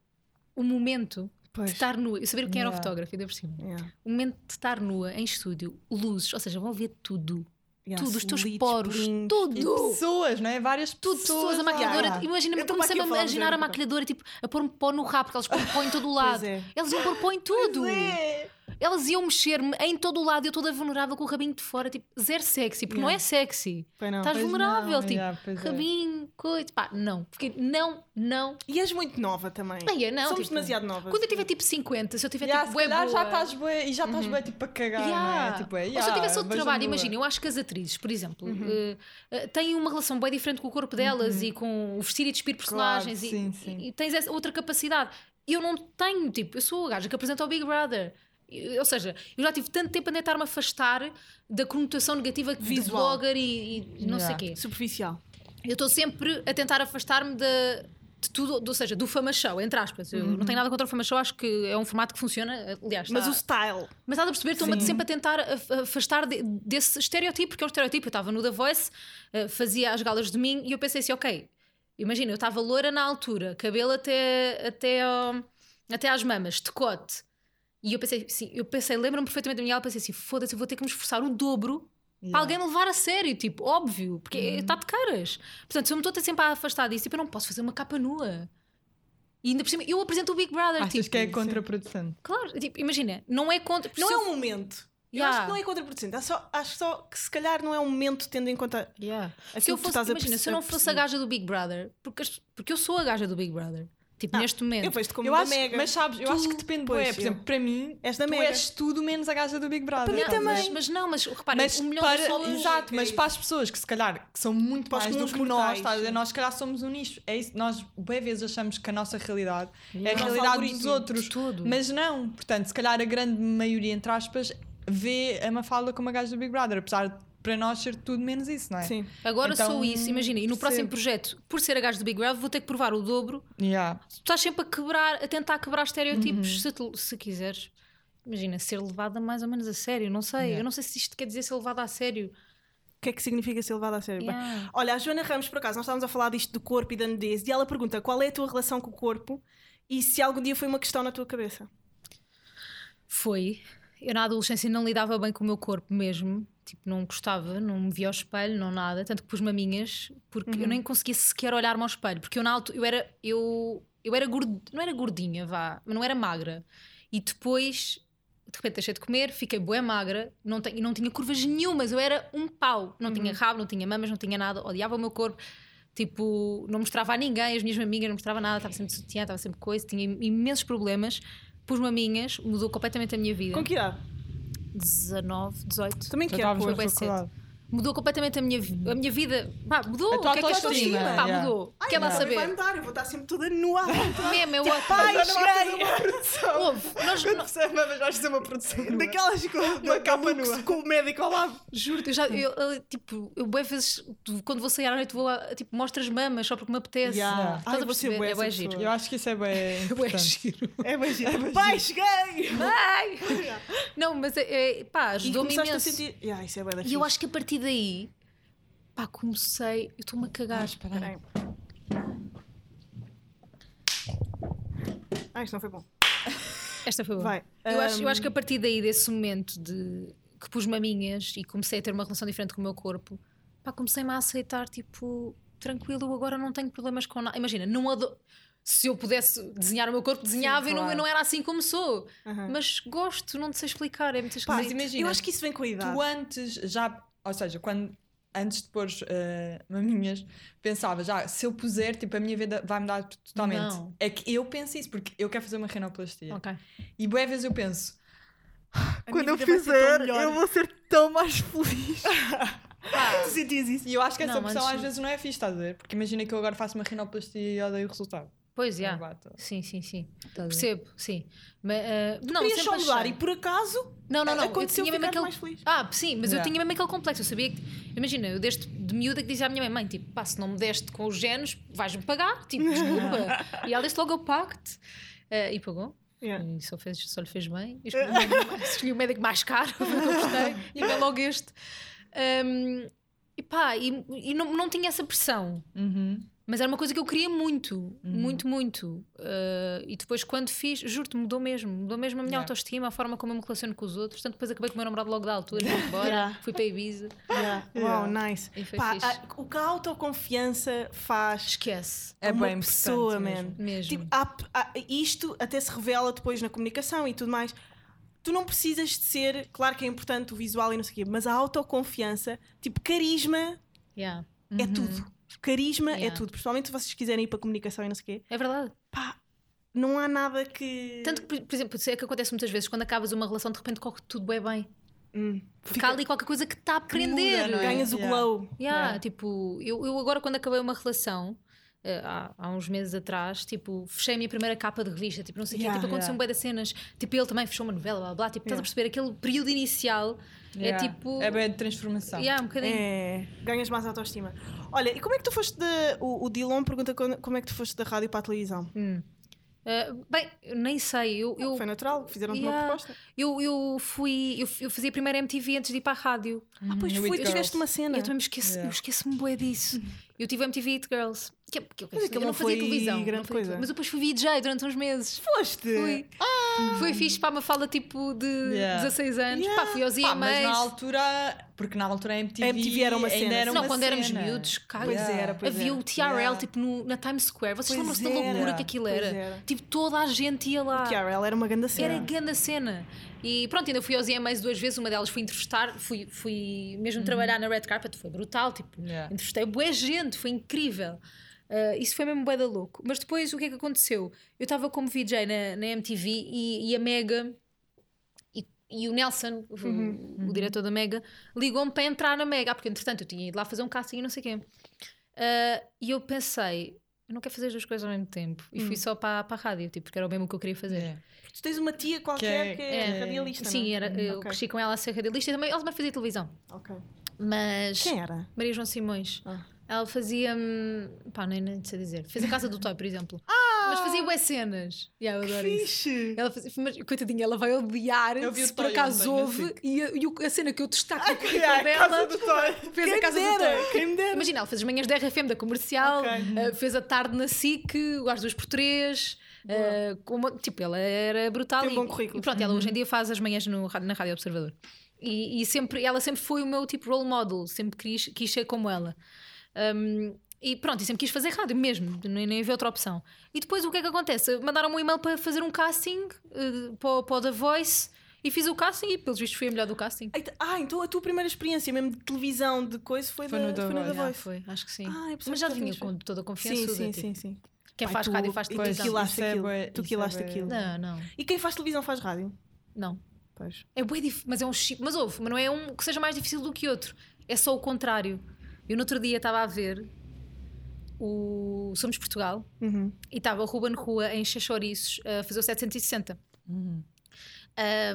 o momento Pois. de estar nua, eu saber quem era o Yeah. fotógrafo, ainda por cima. Yeah. O momento de estar nua em estúdio, luzes, ou seja, vão ver tudo, Yeah, tudo, os teus poros, pelinhos. E tudo. pessoas, não é? Várias Tudo, pessoas, a maquilhadora. yeah. Imagina-me, comecei a imaginar a maquilhadora tipo, a pôr-me pó no rabo, porque elas põem pó em todo o lado. é. Elas iam pôr pó em tudo. Pois é. Elas iam mexer-me em todo o lado, eu toda vulnerável com o rabinho de fora, tipo, zero sexy, porque não é Yeah. sexy. Pois não. Estás Pois vulnerável, não, tipo, yeah, é. rabinho, coisa. Pá, não. Porque não, não. E és muito nova também. Ai, eu não, Somos tipo, demasiado novas. Quando eu tiver tipo 50, se eu tiver Yeah, tipo se bué calhar já boa- estás bué, e já estás bué tipo a cagar, não Yeah. é? Tipo, é, Ou se eu yeah, tivesse outro trabalho, boa. imagina, eu acho que as atrizes, por exemplo, Uhum. eh, têm uma relação bem diferente com o corpo delas e com o vestir e despir personagens Claro, e, sim, sim. e tens essa outra capacidade. Eu não tenho, tipo, eu sou a gaja que apresenta ao Big Brother. Ou seja, eu já tive tanto tempo a tentar-me afastar da conotação negativa de Visual. blogger e, e não sei o Yeah. quê. Superficial. Eu estou sempre a tentar afastar-me de, de tudo, ou seja, do Fama Show, entre aspas. Eu não tenho nada contra o Fama Show, acho que é um formato que funciona. Aliás, Mas está- o style. mas estás a perceber, estou-me sempre a tentar af- afastar de- desse estereotipo, porque é um estereotipo. Eu estava no The Voice, eh, fazia as galas de domingo e eu pensei assim: ok, imagina, eu estava loira na altura, cabelo até, até, até às mamas, decote. E eu pensei, sim, eu pensei, lembro-me perfeitamente da minha aula, pensei assim: foda-se, eu vou ter que me esforçar o dobro para Yeah. alguém me levar a sério, tipo, óbvio, porque Uhum. está de caras. Portanto, se eu me estou sempre a afastar disso, tipo, eu não posso fazer uma capa nua. E ainda por cima, eu apresento o Big Brother. Achas tipo, que é contraproducente? Claro, tipo, imagina, não é contra. Não é eu- um momento. Eu Yeah. acho que não é contraproducente. Acho só, acho só que se calhar não é um momento tendo em conta. Yeah. aquilo Se eu fosse, estás a imagina, se eu não fosse a gaja do Big Brother, porque, porque eu sou a gaja do Big Brother, tipo, Ah, neste momento. Eu vejo-te como Eu da acho, Mega. mas sabes, eu Tu- acho que depende, pois, bué. Por eu. exemplo, para mim, És da tu Mega. és tudo menos a gaja do Big Brother. mim estás a também. Mas, mas não, mas reparem, Mas um milhão para, de pessoas. exato, mas é para as pessoas que se calhar que são muito Para mais do comuns que nós, estás a sim. nós se calhar somos um nicho. É isso, nós bem vezes achamos que a nossa realidade é a realidade dos outros. de tudo. Mas não, portanto, se calhar a grande maioria, entre aspas, vê a Mafalda como a gaja do Big Brother, apesar de para nós ser tudo menos isso, não é? Sim. Agora Então, sou isso, imagina. E no percebo. próximo projeto, por ser a gaja do Big Brother, vou ter que provar o dobro. Yeah. Tu estás sempre a quebrar, a tentar quebrar estereotipos, Uhum. se, tu- se quiseres. Imagina, ser levada mais ou menos a sério. Não sei. Yeah. Eu não sei se isto quer dizer ser levada a sério. O que é que significa ser levado a sério? Bem, Yeah. Olha, a Joana Ramos, por acaso, nós estávamos a falar disto do corpo e da nudez e ela pergunta qual é a tua relação com o corpo e se algum dia foi uma questão na tua cabeça. Foi. Eu na adolescência não lidava bem com o meu corpo mesmo. Tipo, não gostava, não me via ao espelho, não nada. Tanto que pus maminhas, porque eu nem conseguia sequer olhar-me ao espelho. Porque eu na altura, eu era, eu, eu era gord, não era gordinha, vá, mas não era magra. E depois, de repente deixei de comer, fiquei bué magra não te, e não tinha curvas nenhumas. Eu era um pau. Não tinha rabo, não tinha mamas, não tinha nada. Odiava o meu corpo. Tipo, não mostrava a ninguém, as minhas maminhas não mostrava nada, estava sempre sutiã, estava sempre coisa, tinha imensos problemas. Pus maminhas, mudou completamente a minha vida. Com que idade? 19, 18. Também Já quero estávamos pôr. na bem faculdade. Mudou completamente a minha, a minha vida. Pá, mudou. A tua o que é que eu estou autoestima, Pá, yeah. mudou. Ai, Quer lá não, também Vai saber? mudar, eu vou estar sempre toda nua. [laughs] Mesmo, eu ótimo. Pai, cheguei! uma produção. Ouve, nós, Eu mas vais fazer uma produção. nua. Daquelas com, Uma capa nua. com o médico ao lado. juro eu já, eu, eu, tipo, eu bem vezes, tu- quando vou sair à noite, vou, a- tipo, mostro as mamas só porque me apetece. Yeah. Estás Ai, a vou perceber? É pessoa. giro. Eu acho que isso é bem [laughs] É giro. É bem giro. Pai, cheguei! Ai! [laughs] Não, mas é, é, pá, E ajudou-me imenso. é bem E eu acho que a partir daí, pá, comecei. Eu estou-me a cagar. espera aí. Ah, isto não foi bom. Esta foi boa. Vai. Eu, acho, eu acho que a partir daí, desse momento de que pus maminhas e comecei a ter uma relação diferente com o meu corpo, pá, comecei-me a aceitar, tipo, tranquilo, eu agora não tenho problemas com nada. Imagina, não ado... se eu pudesse desenhar o meu corpo, desenhava e não, claro. eu não era assim como sou. Aham. Mas gosto, não te sei explicar, é muito Pá, esquisito. Mas imagina, eu acho que isso vem com a idade. Tu antes já, ou seja, quando antes de pôr uh, maminhas, pensava já, se eu puser, tipo, a minha vida vai mudar totalmente. Não. É que eu penso isso, porque eu quero fazer uma renoplastia. Ok. E boas vezes eu penso, A quando eu fizer, eu vou ser tão mais feliz. [laughs] Tu sentias isso? E eu acho que essa Não, pressão antes- às vezes não é fixe, estás a ver? Porque imagina que eu agora faço uma renoplastia e odeio o resultado. Pois, já. Não bate. Sim, sim, sim. Ver? Percebo, sim. Mas, ah, não, sempre só mudar achei. e por acaso Não, não, não. Eu aconteceu tinha mesmo aquele. mais feliz. Ah, sim, mas eu Yeah. tinha mesmo aquele complexo. Eu sabia que. Imagina, eu desde de miúda que dizia à minha mãe: mãe, tipo, pá, se não me deste com os genes, vais-me pagar. Tipo, desculpa. [laughs] e ela disse logo: eu pago-te. Ah, e pagou. Yeah. E só, fez, só lhe fez bem. E escolhi, o médico, [laughs] escolhi o médico mais caro, que eu gostei. E veio logo este. Ahm, e pá, e, e não, não tinha essa pressão. Uhum. Mas era uma coisa que eu queria muito, muito, muito. Uh, e depois, quando fiz, juro-te, mudou mesmo. Mudou mesmo a minha Yeah. autoestima, a forma como eu me relaciono com os outros. Tanto depois acabei com o meu namorado logo da altura, fui [laughs] embora, Yeah. fui para Ibiza. Yeah. Uau, nice. E foi Pá, fixe. a- o que a autoconfiança faz Esquece. É uma bem pessoa, importante man. mesmo. Mesmo. Tipo, há- há- isto até se revela depois na comunicação e tudo mais. Tu não precisas de ser, claro que é importante o visual e não sei o quê, mas a autoconfiança, tipo, carisma Yeah. é tudo. Carisma é Yeah. tudo. Principalmente se vocês quiserem ir para a comunicação e não sei o quê. É verdade. Pá, não há nada que. Tanto que, por- exemplo, é que acontece muitas vezes, quando acabas uma relação, de repente corre tudo bem bem. Hum, Porque fica- há ali qualquer coisa que está a prender. muda, não é? ganhas o Yeah. glow. Yeah, Yeah. Tipo, eu, eu agora quando acabei uma relação, há, há uns meses atrás, tipo, fechei a minha primeira capa de revista, tipo, não sei o Yeah, quê, tipo, aconteceu yeah. um bué das cenas, tipo, ele também fechou uma novela, blá blá, blá, tipo, estás a Yeah. perceber, aquele período inicial Yeah. é tipo... É bem de transformação. Yeah, um bocadinho. É, ganhas mais autoestima. Olha, e como é que tu foste de. O, o Dilon pergunta como é que tu foste da rádio para a televisão? Hum. Eh, bem, eu nem sei, eu, eu, Foi natural, fizeram-te Yeah. uma proposta. eu, eu fui, eu, eu fazia primeiro MTV antes de ir para a rádio. Ah, pois Uhum, tu tiveste uma cena. Eu também me esqueço, Yeah. eu esqueço-me bué disso. Eu tive MTV It Girls. Que, que, eu, Mas aquilo eu não não fazia televisão. grande não fazia coisa. Mas eu depois fui VJ durante uns meses. Foste! Fui. Foi fixe para uma fala tipo de Yeah. 16 anos. Yeah. Pá, fui aos Pá, mas na altura, porque na altura a MTV, A MTV era uma cena. era Não, uma quando éramos cena. miúdos, cara. Pois era, pois Havia era. o TRL Yeah. tipo no- na Times Square. Vocês lembram-se da loucura que aquilo era? era. Tipo, toda a gente ia lá. TRL era uma grande cena. Era grande cena. E pronto, ainda fui aos EMAs duas vezes. Uma delas fui entrevistar, fui, fui mesmo trabalhar na Red Carpet, foi brutal. Tipo, Yeah. entrevistei boa gente, foi incrível. Ah, isso foi mesmo bué da louco. Mas depois o que é que aconteceu? Eu estava como VJ na, na MTV e, e a Mega e, e o Nelson, o, o diretor da Mega, ligou-me para entrar na Mega, porque entretanto eu tinha ido lá fazer um casting e não sei o quê. Ah, e eu pensei, eu não quero fazer as duas coisas ao mesmo tempo. E fui só para, para a rádio, tipo, porque era o mesmo que eu queria fazer. Yeah. Tu tens uma tia qualquer que Que é, é- radialista. Sim, não é? era, eu Ok. cresci com ela a ser radialista e também ela também fazia televisão. Ok. Mas Quem era? Maria João Simões. Ah. Ela fazia. Pá, nem, nem sei dizer. Fez a Casa do Toy, por exemplo. [laughs] Ah! Mas fazia boas cenas. Yeah, eu adoro isso. Ela fazia, mas, coitadinha, ela vai odiar se por acaso houve. E, a- e a cena que eu destaco Ah, currículo dela. Toy. Fez a Quem Casa me do dera, Toy. Quem dera. Imagina, ela fez as manhãs da RFM da comercial, Ok. uh, fez a tarde na SIC, às duas por três. uh, tipo, ela era brutal. Tem um e, bom currículo. E pronto, ela hoje em dia faz as manhãs no, na Rádio Observador. E, e sempre, ela sempre foi o meu tipo role model, sempre quis, quis ser como ela. Um, e pronto, e sempre quis fazer rádio mesmo, nem, nem havia outra opção. E depois o que é que acontece? Mandaram-me um e-mail para fazer um casting uh, para, o- para o The Voice e fiz o casting e pelos vistos fui a melhor do casting. Ah, então a tua primeira experiência mesmo de televisão, de coisa, foi, Foi da, no The foi no The Voice. Já Voice. foi, acho que sim. Ah, pensava Mas já vinha tinhas com toda a Sim, confiança. sim, tipo, sim, sim. Quem Pai, faz tu- rádio faz tu televisão. quilaste Isso é aquilo. bué- Tu quilaste é aquilo. Não, não, E quem faz televisão faz rádio? não. Pois. É bué dif... mas é um chip. Mas houve, mas não é um que seja mais difícil do que outro. É só o contrário. Eu no outro dia estava a ver o Somos Portugal Uhum. e estava o Ruben Rua em Chachoriços a fazer o 760. Uhum.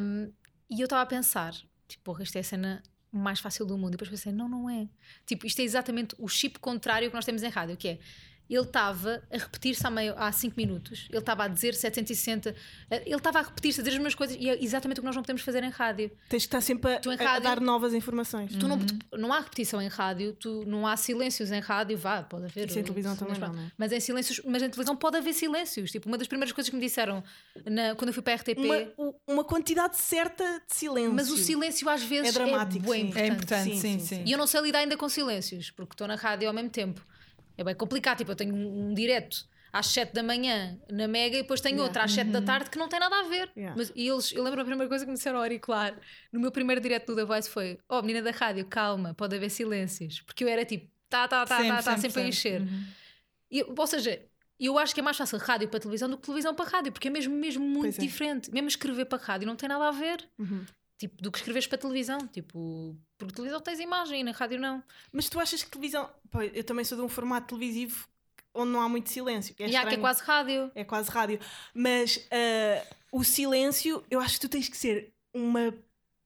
Um, e eu estava a pensar, tipo, porra, isto é a cena mais fácil do mundo. E depois pensei, não, não é. Tipo, isto é exatamente o chip contrário que nós temos em rádio, que é ele estava a repetir-se há, meio- há 5 minutos, ele estava a dizer 760, eh, ele estava a repetir-se, a dizer as mesmas coisas, e é exatamente o que nós não podemos fazer em rádio. Tens que estar sempre a, Tu em a- a rádio- dar novas informações. Tu não, não há repetição em rádio, tu, não há silêncios em rádio, vá, pode haver. Isso em televisão mas, também não, pronto. não é? Mas em silêncios, mas em televisão pode haver silêncios. Tipo, uma das primeiras coisas que me disseram na- quando eu fui para a RTP. Uma, uma quantidade certa de silêncio. Mas o silêncio às vezes É dramático, bué sim. importante. É importante, sim, sim, sim. E eu não sei lidar ainda com silêncios, porque estou na rádio ao mesmo tempo. É bem complicado. Tipo, eu tenho um, um direto às 7 da manhã na Mega e depois tenho Yeah. outro às 7 da tarde que não tem nada a ver. Yeah. Mas, e eles, eu lembro a primeira coisa que me disseram ao auricular no meu primeiro direto do The Voice foi: Oh, menina da rádio, calma, pode haver silêncios. Porque eu era tipo, tá, tá, tá, tá, tá, sempre a encher. Uhum. E, ou seja, eu acho que é mais fácil rádio para televisão do que televisão para rádio, porque é mesmo, mesmo muito é. diferente. Mesmo escrever para rádio não tem nada a ver Uhum. Tipo, do que escreves para televisão. Tipo, porque televisão tens imagem e na rádio não. Mas tu achas que televisão. Pô, eu também sou de um formato televisivo onde não há muito silêncio. É, e há que é quase rádio. É quase rádio. Mas ah, o silêncio, eu acho que tu tens que ser uma,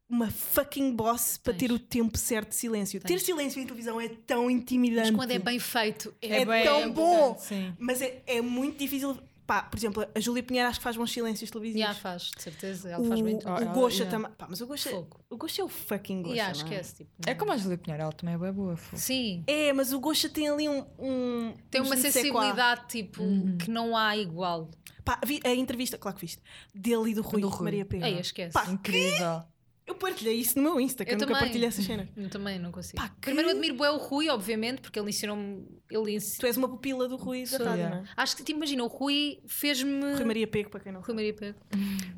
uma fucking boss para Tens. ter o tempo certo de silêncio. Ter Tens. silêncio em televisão é tão intimidante. Mas quando é bem feito, é, É bem tão importante. bom. Sim. Mas é, é muito difícil. Pá, por exemplo, a Júlia Pinheiro acho que faz bons silêncios televisivos. Já faz, de certeza. Ela o, faz. Ah, o ela- Gosha yeah. também. Pá, mas o Gosha, Fogo. o Gosha é o fucking Gosha. E ah, não é? esquece. Tipo, É como a Julia Pinheiro, ela também é boa. fogo. Sim. É, mas o Gosha tem ali um. um Tem um uma sensibilidade tipo Uhum. que não há igual. Pá, vi a entrevista, claro que viste, dele e do Rui, Do Rui. Maria Pena. Ei, esquece. Pá, Incrível. Eu partilhei isso no meu Insta, que eu, Eu nunca também. partilho essas cenas. [laughs] Eu também não consigo. Pá, que- Primeiro eu admiro bué o Rui, obviamente, porque ele ensinou-me. Ele ens... Tu és uma pupila do Rui da rádio, yeah. é? Acho que te imagina, o Rui fez-me. Rui Maria Pego, para quem não Rui Maria Pego.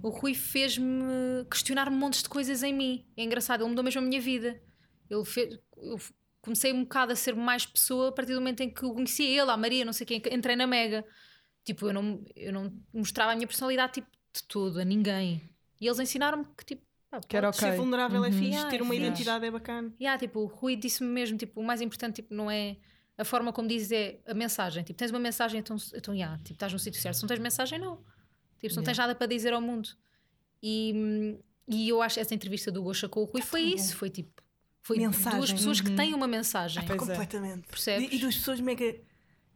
O Rui fez-me questionar montes de coisas em mim. É engraçado, ele mudou mesmo a minha vida. Ele fez. Eu comecei um bocado a ser mais pessoa a partir do momento em que eu conhecia ele, a Maria, não sei quem, que entrei na Mega. Tipo, eu não, eu não mostrava a minha personalidade tipo, de tudo, a ninguém. E eles ensinaram-me que, tipo, pá, Que era ser vulnerável é Uhum. fixe, Yeah, ter é uma fixe. identidade é bacana. Yeah, tipo, o Rui disse-me mesmo, tipo, o mais importante tipo, não é a forma como dizes, é a mensagem. Tipo, tens uma mensagem, então, então yeah, tipo, estás no sítio certo. Se não tens mensagem, não. Tipo, se não tens nada para dizer ao mundo. E, e eu acho que essa entrevista do Gosha com o Rui foi isso. Foi tipo, foi Mensagem. duas pessoas que têm uma mensagem. É. Completamente. Percebes? E, e duas pessoas mega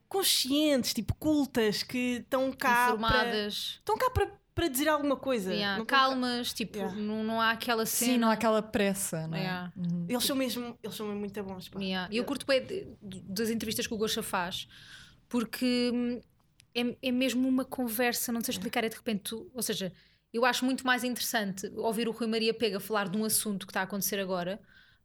conscientes, tipo cultas, que estão cá para, Informadas. estão cá para, para dizer alguma coisa. yeah, Não calmas, tipo, Yeah. não, não há aquela cena. Sim, não há aquela pressa, não é? Yeah. Uhum. Eles são mesmo, eles são mesmo muito bons. pá. E eu curto bem de- de- das entrevistas que o Gosha faz, porque hum, é, é mesmo uma conversa, não sei explicar, é de repente, tu- ou seja, eu acho muito mais interessante ouvir o Rui Maria Pega falar de um assunto que está a acontecer agora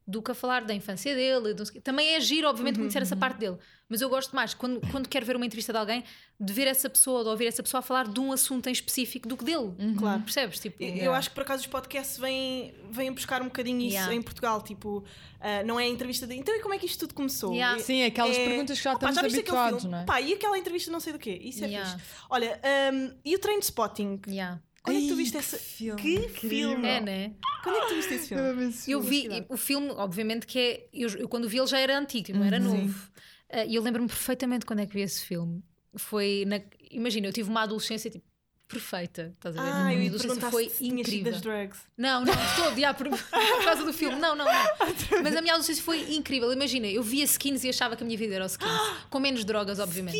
do que a falar da infância dele. do- Também é giro, obviamente, conhecer essa parte dele, mas eu gosto mais, quando, quando quero ver uma entrevista de alguém, de ver essa pessoa, de ouvir essa pessoa a falar de um assunto em específico do que dele. Claro. Percebes? Tipo, Eu- Eu acho que por acaso os podcasts vêm, vêm buscar um bocadinho isso Yeah. em Portugal. Tipo, ah, não é a entrevista de. Então, e como é que isto tudo começou? Yeah. Sim, aquelas é- perguntas que já Opa, estamos aquele habituados, não é? Pá, e aquela entrevista não sei do quê? Isso é Yeah. fixe. Olha, ahm, e o Train Spotting? yeah. Quando é que tu viste que essa. filme que incrível. filme? É, né? Quando é que tu viste esse filme? Eu vi Velocidade. o filme, obviamente que é. Eu, eu quando vi ele já era antigo, não era Uhum. novo. Ah, E eu lembro-me perfeitamente quando é que vi esse filme. Foi na. Imagina, eu tive uma adolescência tipo, perfeita. Estás a ver? Ah, a eu minha ia perguntar foi se incrível. das drugs. Não, não, estou a por, [laughs] por causa do filme. Não, não, não. [laughs] Mas a minha adolescência foi incrível. Imagina, eu via skins e achava que a minha vida era o skins. [gasps] Com menos drogas, obviamente.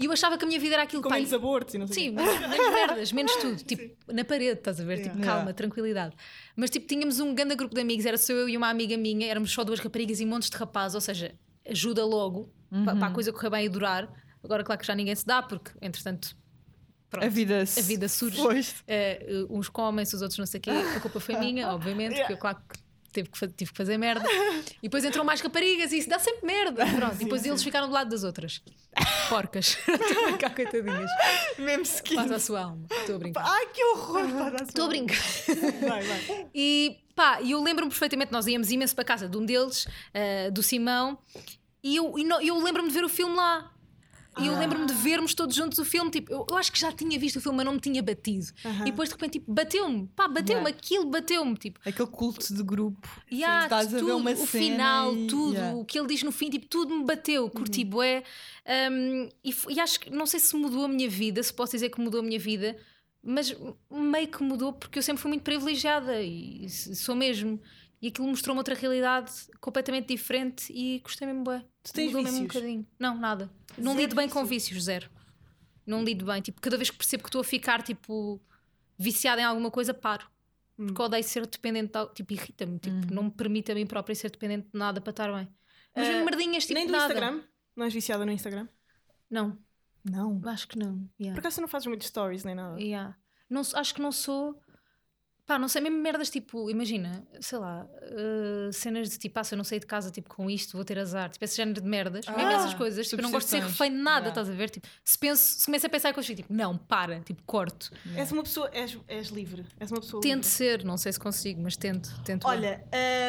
E eu achava que a minha vida era aquilo Com pá, menos abortos e não sei Sim, o quê. menos, menos merdas, menos [laughs] tudo. Tipo, na parede, estás a ver? Tipo, Yeah. calma, Yeah. tranquilidade. Mas, tipo, tínhamos um grande grupo de amigos, era só eu e uma amiga minha, éramos só duas raparigas e montes de rapazes, ou seja, ajuda logo pa- para, a coisa correr bem e durar. Agora, claro que já ninguém se dá, porque, entretanto, pronto, A vida, a vida surge. Eh, uns comem-se, os outros não sei o quê. A culpa foi [laughs] minha, obviamente, porque eu, claro que teve que tive que fazer merda. E depois entram mais raparigas e isso dá sempre merda. Pronto, e depois eles ficaram do lado das outras. Porcas. Estou a brincar, coitadinhas. Mesmo skin. Passa a sua alma. Estou a brincar. Ai, que horror! Estou a brincar. Vai, vai. E pá, eu lembro-me perfeitamente, nós íamos imenso para casa de um deles, eh, do Simão, e eu, e eu lembro-me de ver o filme lá. E eu lembro-me de vermos todos juntos o filme. Tipo, eu, eu acho que já tinha visto o filme, mas não me tinha batido. E depois de repente, tipo, bateu-me. Pá, bateu-me, Yeah. aquilo bateu-me. Tipo, Aquele culto de grupo. e há estás a ver tudo, uma o cena final, e- tudo, yeah. o que ele diz no fim, tipo, tudo me bateu, curti bué. Um, e, e acho que, não sei se mudou a minha vida, se posso dizer que mudou a minha vida, mas meio que mudou porque eu sempre fui muito privilegiada e sou mesmo. E aquilo mostrou-me outra realidade completamente diferente e gostei mesmo bem. Tu tens Mudou mesmo um vícios? bocadinho. Não, nada. Não Zero lido bem com vícios? vícios, zero. Não lido bem. Tipo, cada vez que percebo que estou a ficar tipo viciada em alguma coisa, paro. Hum. Porque odeio ser dependente de. Tipo, irrita-me. Tipo, não me permite a mim própria ser dependente de nada para estar bem. Mas mesmo merdinhas, tipo, Nem do nada. Instagram? Não és viciada no Instagram? Não, Não. acho que não. Yeah. Por acaso não fazes muitos stories nem nada? Yeah. Não, acho que não sou. Pá, não sei, mesmo merdas tipo, imagina, sei lá, uh, cenas de tipo, ah, se eu não sair de casa tipo, com isto, vou ter azar, tipo, esse género de merdas, mesmo Ah, essas coisas, tipo, eu não gosto de ser refém de nada, Yeah. estás a ver? Tipo, se penso, se começo a pensar coisas, tipo, não, para, tipo, corto. És uma pessoa, és, és livre. És uma pessoa Tento livre. ser, não sei se consigo, mas tento, tento. Olha,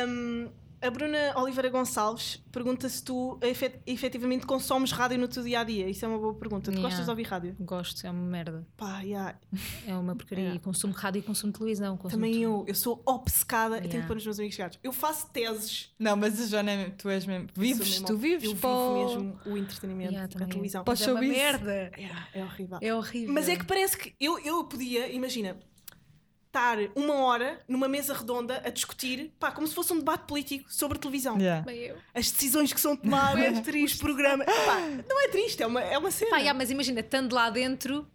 hum, a Bruna Oliveira Gonçalves pergunta se tu efet- efetivamente consomes rádio no teu dia a dia. Isso é uma boa pergunta. Tu Yeah. gostas de ouvir rádio? gosto, é uma merda, Pá, yeah. [laughs] é uma porcaria. Yeah. Consumo rádio e consumo televisão. Consumo também tudo. eu. Eu sou obcecada. Eu tenho Yeah. que pôr nos meus amigos chegados. Eu faço teses. Não, mas a Joana, é- tu és mesmo. Vives, mesmo- tu vives Eu para vivo o- mesmo o entretenimento, Yeah, a televisão. Mas é uma merda. Yeah, é horrível. É horrível. Mas é que parece que eu, eu podia, imagina, estar uma hora numa mesa redonda a discutir, pá, como se fosse um debate político sobre televisão. Yeah. As decisões que são tomadas, os programas. Pá, não é triste, é uma, é uma cena. Pá, yeah, mas imagina, estando lá dentro,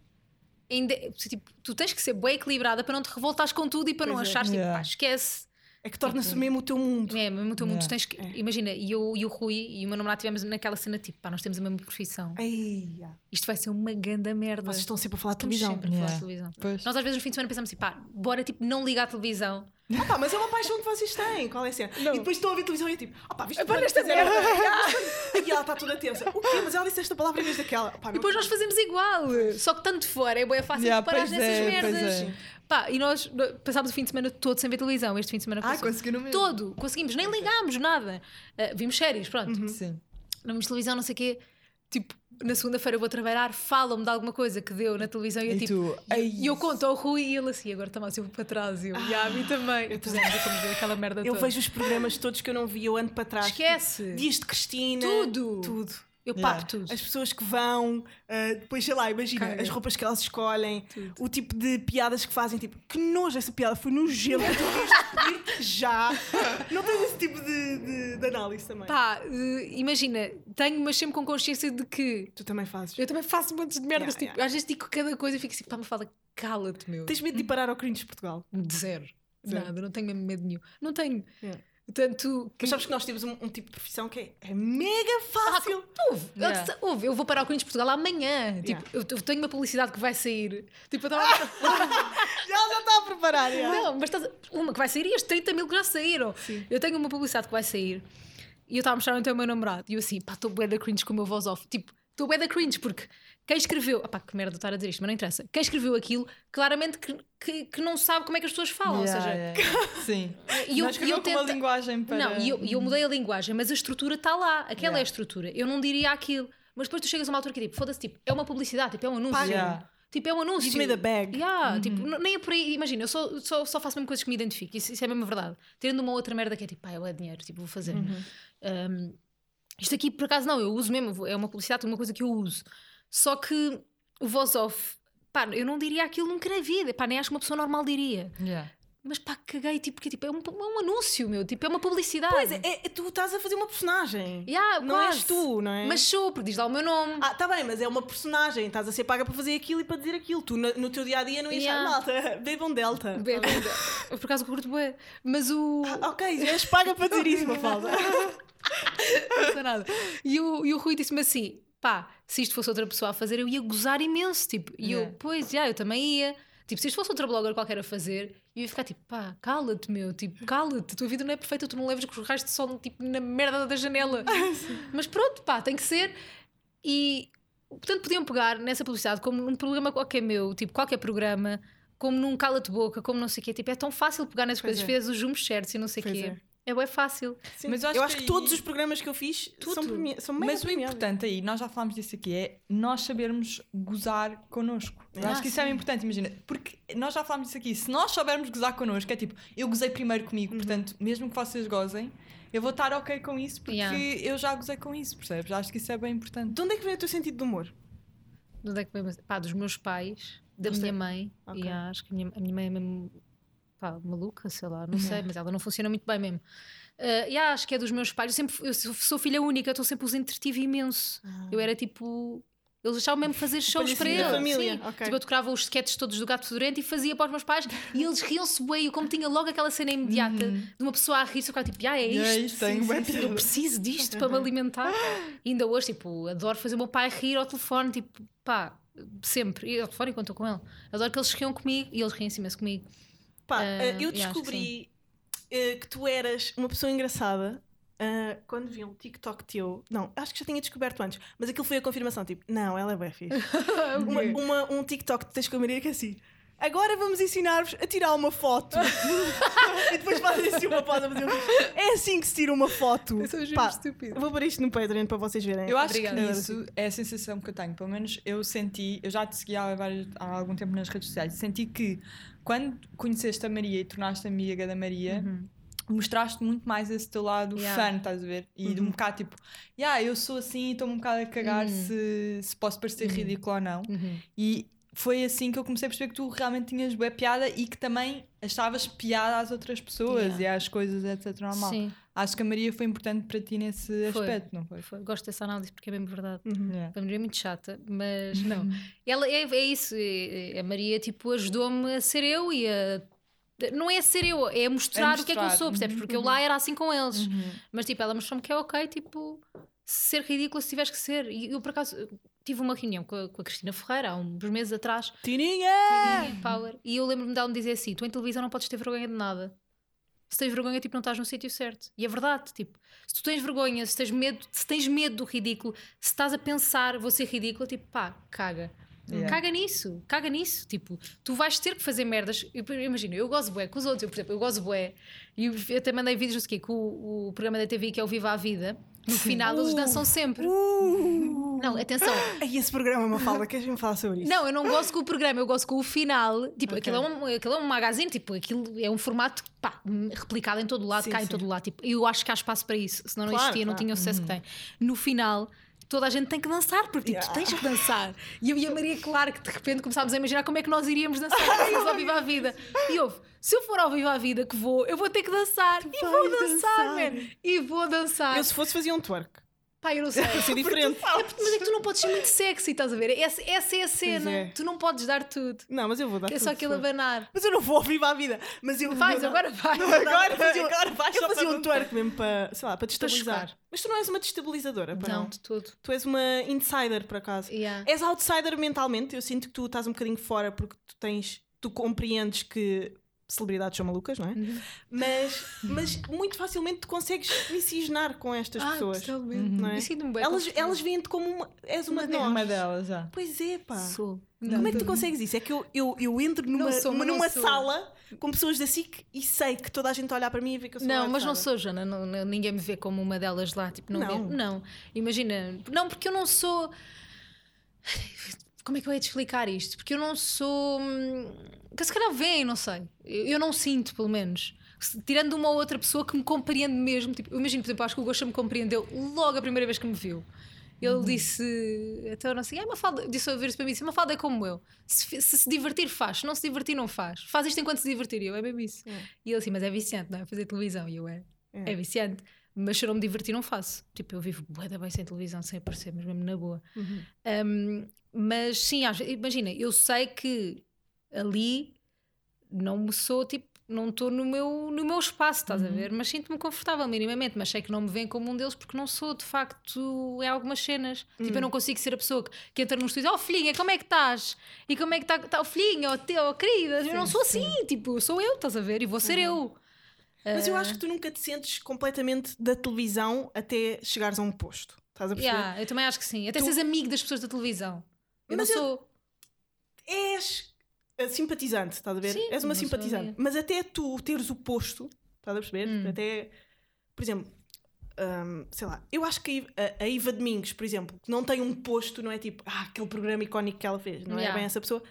ainda, tipo, tu tens que ser bem equilibrada para não te revoltares com tudo e para não Pois é. achares, tipo, Yeah. pá, esquece. É que torna-se Tipo, mesmo o teu mundo. É, mesmo o teu mundo, Yeah. tens que. É. Imagina, e eu e o Rui e o meu namorado tivemos naquela cena, tipo, pá, nós temos a mesma profissão. Yeah. Isto vai ser uma ganda merda. Vocês estão sempre a falar de televisão. sempre a falar de Yeah. televisão. Pois. Nós às vezes no fim de semana pensamos assim, pá, bora tipo não ligar a televisão. [laughs] Ah, pá, mas é uma paixão que vocês têm. Qual é a cena? Não. E depois estão a ver televisão e é tipo, ah pá, viste Para esta merda. [laughs] E ela está toda tensa. O quê? Mas ela disse esta palavra em vez daquela. Pá, E depois nós fazemos igual. Só que tanto fora é bem fácil Yeah, parar nessas é, pois merdas. Pá, e nós passámos o fim de semana todo sem ver televisão. Este fim de semana Ah, conseguiram mesmo. Todo, conseguimos, nem ligámos nada. Ah, vimos séries, pronto. Uhum. Sim. Não vimos televisão, não sei o quê. Tipo, na segunda-feira eu vou trabalhar, falam-me de alguma coisa que deu na televisão e eu E tipo. tu, e- "Ei, E eu conto ao Rui e ele assim, agora está mais eu vou para trás. E eu, e a mim também. Eu ver aquela merda Eu toda. vejo os programas todos que eu não vi, eu ando para trás. Esquece. Dias de Cristina. Tudo. Tudo. Eu Yeah. papo tudo. As pessoas que vão, ah, depois sei lá, imagina, Caga. as roupas que elas escolhem, Tudo. o tipo de piadas que fazem, tipo, que nojo essa piada, foi nojento, despedir-te [laughs] já. Não tens esse tipo de, de- de análise também. Pá, eh, imagina, tenho, mas sempre com consciência de que Tu também fazes. eu também faço montes de merdas. Yeah, tipo, yeah. Às vezes digo cada coisa e fico assim, pá, me fala, cala-te, meu. Tens medo de ir parar ao Cringe de Portugal. De zero. Zero. Nada, não tenho mesmo medo nenhum. Não tenho. Yeah. Tanto que. Mas sabes que nós temos um, um tipo de profissão que é, é mega fácil. Ouve, eu, Yeah. te- ouve, eu vou para o Corinthians Portugal amanhã. Yeah. Tipo, eu, eu tenho uma publicidade que vai sair. Tipo, eu estava. [laughs] Já já está a preparar. Não, mas estás uma que vai sair e as 30 mil que já saíram. Sim. Eu tenho uma publicidade que vai sair e eu estava a mostrar então ao meu namorado e eu assim, pá, estou bué da cringe com o meu voz off. Tipo, estou bué da cringe porque quem escreveu, ah pá, que merda estar a dizer isto, mas não interessa. Quem escreveu aquilo, claramente que, que, que não sabe como é que as pessoas falam. Yeah, ou seja, yeah. Sim. [laughs] e eu, Não escreveu eu com uma linguagem para. Não, e eu, eu mudei a linguagem, mas a estrutura está lá. Aquela é Yeah. a estrutura. Eu não diria aquilo. Mas depois tu chegas a uma altura que é tipo, foda-se, tipo, é uma publicidade, tipo, é um anúncio. Yeah. Tipo, é um anúncio. Give me the bag. Yeah, tipo, n- nem é por aí. Imagina, eu só, só, só faço mesmo coisas que me identifico. Isso, isso é mesmo verdade. Tendo uma outra merda que é tipo, pá, é dinheiro, tipo, vou fazer. Um, isto aqui, por acaso, não, eu uso mesmo. É uma publicidade, uma coisa que eu uso. Só que o voz off, pá, eu não diria aquilo nunca na vida. Pá, nem acho que uma pessoa normal diria. Yeah. Mas pá, caguei, tipo, porque tipo, é, um, é um anúncio, meu. Tipo, é uma publicidade. Pois é, é- tu estás a fazer uma personagem. Yeah, não quase. és tu, não é? Mas sou, porque diz lá o meu nome. Ah, tá bem, mas é uma personagem. Estás a ser paga para fazer aquilo e para dizer aquilo. Tu no, no teu dia a dia não ias Yeah. malta. [laughs] Bebam Delta. Bem, [laughs] Por acaso curto bem. Mas o. Ah, ok, és paga para dizer isso, [laughs] Mafalda. Não nada. E o, e o Rui disse-me assim: pá, se isto fosse outra pessoa a fazer, eu ia gozar imenso. Tipo, e eu, Yeah. pois, já, eu também ia. Tipo, se isto fosse outra blogger qualquer a fazer, eu ia ficar tipo, pá, cala-te, meu, tipo, cala-te, tua vida não é perfeita, tu não leves com os raios de sol tipo, na merda da janela. [laughs] Mas pronto, pá, tem que ser. E portanto podiam pegar nessa publicidade como num programa qualquer meu, tipo, qualquer programa, como num cala-te-boca, como não sei o quê. Tipo, é tão fácil pegar nessas Pois coisas, é. fez os jumos certos e não sei o quê. é. É bem fácil. Sim. Mas eu eu acho, acho que, que todos aí- os programas que eu fiz são, Tudo. são mega Mas o importante aí, nós já falámos disso aqui, é nós sabermos gozar connosco. Eu Ah, acho que isso é sim. importante, imagina, porque nós já falámos disso aqui, se nós soubermos gozar connosco, é tipo, eu gozei primeiro comigo, Uhum. portanto, mesmo que vocês gozem, eu vou estar ok com isso porque Yeah. eu já gozei com isso, percebes? Acho que isso é bem importante. De onde é que vem o teu sentido de humor? De onde é que vem? Pá, dos meus pais, da minha mãe. Ok. E acho que a minha, a minha mãe é mesmo pá, maluca, sei lá, não sei, mas ela não funciona muito bem mesmo. Uh, yeah, acho que é dos meus pais. Eu, sempre, eu sou, filha única, então sempre os entretive imenso. Eu era tipo. Eles deixavam mesmo fazer shows para eles. família, sim. ok. Tipo, eu tocava os sketches todos do Gato Fedorento e fazia para os meus pais e eles riam-se bem. Eu, como tinha logo aquela cena imediata de uma pessoa a rir-se, eu ficava tipo, ah, é E é isto. isto, tenho bué Eu preciso disto para me alimentar. E ainda hoje, tipo, adoro fazer o meu pai rir ao telefone, tipo, pá, sempre. E ao telefone enquanto estou com ele. Adoro que eles riam comigo e eles riem-se imenso comigo. Pá, eh, eu acho que descobri eh, que tu eras uma pessoa engraçada ah, quando vi um TikTok teu. Não, acho que já tinha descoberto antes, mas aquilo foi a confirmação. Tipo, não, ela é bem fixe. [laughs] uma, uma- um TikTok que tens com a Maria que é assim. Agora vamos ensinar-vos a tirar uma foto. [laughs] e depois assim uma pausa. para dizer, É assim que se tira uma foto. Eu sou Pá, estúpido. vou pôr isto no Patreon para vocês verem. Eu acho Obrigada. que isso é a sensação que eu tenho. Pelo menos eu senti, eu já te segui há, vários- há algum tempo nas redes sociais, senti que quando conheceste a Maria e tornaste amiga da Maria, mostraste muito mais esse teu lado Uhum. Yeah. fã, estás a ver? E de um bocado tipo, yeah, eu sou assim e estou-me um bocado a cagar Uhum. se, se posso parecer ridículo ou não. Uhum. E foi assim que eu comecei a perceber que tu realmente tinhas boa piada e que também achavas piada às outras pessoas Yeah. e às coisas, etc. Normal. Sim, Acho que a Maria foi importante para ti nesse Foi. aspecto, não foi? foi. gosto dessa análise porque é mesmo verdade. Uhum. Yeah. A Maria é muito chata, mas não. Ela é, é isso. é- é- A Maria tipo ajudou-me a ser eu e a não é ser eu, é mostrar, É o que é que eu mostrar. sou, percebes? Uhum, Porque eu lá era assim com eles. Mas tipo, ela mostrou-me que é ok, tipo, ser ridícula se tiveres que ser. E eu por acaso tive uma reunião com a, com a Cristina Ferreira há uns meses atrás, Tirinha! Power, e eu lembro-me dela me dizer assim: tu em televisão não podes ter vergonha de nada. Se tens vergonha, tipo, não estás no sítio certo. E é verdade, tipo, se tu tens vergonha, se tens medo, se tens medo do ridículo, se estás a pensar vou ser ridícula, tipo, pá, caga. Yeah. Caga nisso, caga nisso. Tipo, tu vais ter que fazer merdas. Eu, eu imagino, eu gosto bué com os outros, eu, por exemplo, eu gosto bué. E eu, eu até mandei vídeos, não sei o quê, com o, o programa da TV que é o Viva a Vida. No final eles Uh, dançam sempre. Uh! Não, atenção. Ai, esse programa é uma fala, queres-me falar sobre isso? Não, eu não gosto com o programa, eu gosto com o final. Tipo, aquilo, é um, aquilo é um magazine, tipo, aquilo é um formato pá, replicado em todo lado, Sim, cá em sim. todo lado. Tipo, eu acho que há espaço para isso, senão não Claro, existia, não claro. tinha o sucesso que tem. No final. Toda a gente tem que dançar, porque tipo, tu Yeah. tens que dançar. E eu e a Maria, claro que de repente começámos a imaginar como é que nós iríamos dançar [laughs] ao Viva a Vida. E houve, se eu for ao Viva a Vida que vou, eu vou ter que dançar. e vou dançar, dançar. man. E vou dançar. Eu, se fosse, fazia um twerk. Eu não sei. [laughs] [laughs] Para ser diferente. É porque- mas é que tu não podes ser muito sexy, estás a ver? Essa, essa é a cena. é. Tu não podes dar tudo. Não, mas eu vou dar É tudo, só se aquilo abanar. Mas eu não vou viva a vida. Mas eu Vais, eu- agora vai. [laughs] Agora, fazia, agora vais eu só fazia um twerk mesmo para, sei lá, para destabilizar. Mas tu não és uma destabilizadora, pá, Não, não. de tudo. Tu és uma insider, por acaso. Yeah. És outsider mentalmente. Eu sinto que tu estás um bocadinho fora porque tu tens. Tu compreendes que celebridades são malucas, não é? Uhum. Mas, mas muito facilmente tu consegues miscigenar com estas Ah, pessoas. totalmente. Não é? Bem Elas, elas veem-te como uma. És uma, de nós. Uma delas, já. Pois é, pá. Sou. Como é que tu consegues isso? É que eu, eu, eu entro numa, Não sou, numa, não sala com pessoas da SIC e sei que toda a gente olhar para mim e vê que eu sou Não, uma mas não sou, Jana. Não, não- ninguém me vê como uma delas lá. Tipo, não, Não. vê- não. Imagina. Não, porque eu não sou. Como é que eu ia te explicar isto? Porque eu não sou. hum, Que se calhar vêm, não sei. Eu, não sinto, pelo menos. Se- Tirando uma ou outra pessoa que me compreende mesmo. Tipo, eu imagino, por exemplo, acho que o Gosha me compreendeu logo a primeira vez que me viu. Ele disse, então não sei, é uma falda, disse ver isso para mim, disse, uma falda é como eu. Se, se se divertir, faz, se não se divertir, não faz. Faz isto enquanto se divertir. E eu, é mesmo isso. É. E ele assim, mas é viciante, não é? Fazer televisão. E eu, é, É. é viciante. Mas se eu não me divertir, não faço. Tipo, eu vivo bué da bem sem televisão, sem aparecer, mas mesmo na boa. Uhum. Um, mas sim, imagina, eu sei que ali não me sou tipo, não estou no meu, no meu espaço, estás a ver? Mas sinto-me confortável minimamente, mas sei que não me veem como um deles porque não sou de facto em algumas cenas. Tipo, eu não consigo ser a pessoa que, que entra num estúdio, oh filhinha, como é que estás? E como é que está tá, o filhinho, oh, teu, oh, querida? eu não sou assim, tipo, sou eu, estás a ver? E vou ser eu. Mas eu acho que tu nunca te sentes completamente da televisão até chegares a um posto. Estás a perceber? Yeah, eu também acho que sim. Até Tu- seres amigo das pessoas da televisão. Eu Mas não eu- sou. És uh, simpatizante, estás a ver? Sim, És uma simpatizante. Mas até tu teres o posto, estás a perceber? Hum. Até, por exemplo, hum, sei lá, eu acho que a Iva- a, a Iva Domingos, por exemplo, que não tem um posto, não é tipo, ah, aquele programa icónico que ela fez, não é Yeah. bem essa pessoa,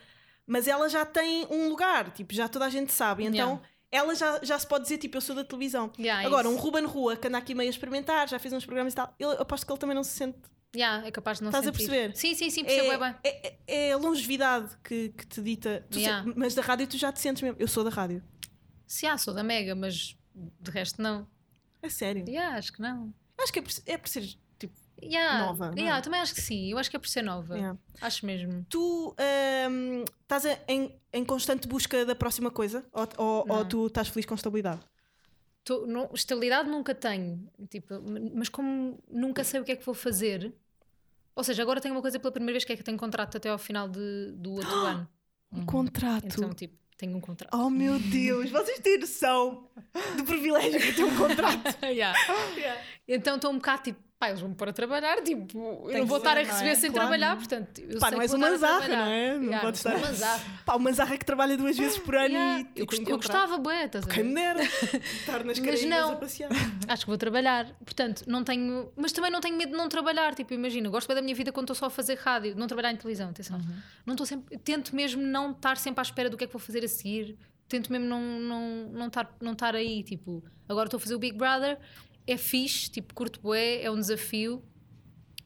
mas ela já tem um lugar, tipo, já toda a gente sabe, então. Yeah. Ela já, já se pode dizer, tipo, eu sou da televisão. Yeah, Agora, isso. um Ruben Rua que anda aqui meio a experimentar, já fez uns programas e tal, eu aposto que ele também não se sente Yeah, é capaz de não Estás a sentir. perceber? Sim, sim, sim, percebo é, bem. é, é- é a longevidade que, que te dita. Yeah. se- mas da rádio tu já te sentes mesmo. Eu sou da rádio. Se há, sou da Mega, mas de resto não. É sério. Yeah, acho que não. Acho que é por, é por ser. Yeah, Nova, é? yeah, também acho que sim. Eu acho que é por ser nova. yeah. Acho mesmo. Tu ahm, estás em, em constante busca da próxima coisa? Ou, ou, ou tu estás feliz com estabilidade? Tô- não- estabilidade nunca tenho, tipo, mas como nunca sei o que é que vou fazer, ou seja, agora tenho uma coisa pela primeira vez que é que tenho contrato até ao final de- do outro [gasps] ano. Um contrato. Então, tipo, tenho um contrato. Oh meu [laughs] Deus, vocês têm noção do privilégio que é ter um contrato. [laughs] [laughs] Yeah. Então estou um bocado tipo, pá, eles vão me pôr a trabalhar, tipo, eu Tem não que vou ser, estar a não receber é? sem Claro. trabalhar, portanto, eu Pá, sei não és uma zarra, não é? Não Yeah, não sou estar- uma zarra. Pá, uma zarra que trabalha duas vezes por ano Yeah, e eu, um eu gostava, bué, estás a ver? Quem me dera [laughs] estar nas Mas não. a passear. [laughs] Acho que vou trabalhar. Portanto, não tenho. Mas também não tenho medo de não trabalhar. Tipo, imagina, eu gosto bem da minha vida quando estou só a fazer rádio, não trabalhar em televisão, atenção. Não estou sempre. Tento mesmo não estar sempre à espera do que é que vou fazer a seguir. Tento mesmo não estar não, não não estar aí. Tipo, agora estou a fazer o Big Brother, é fixe, tipo, curto bué, é um desafio.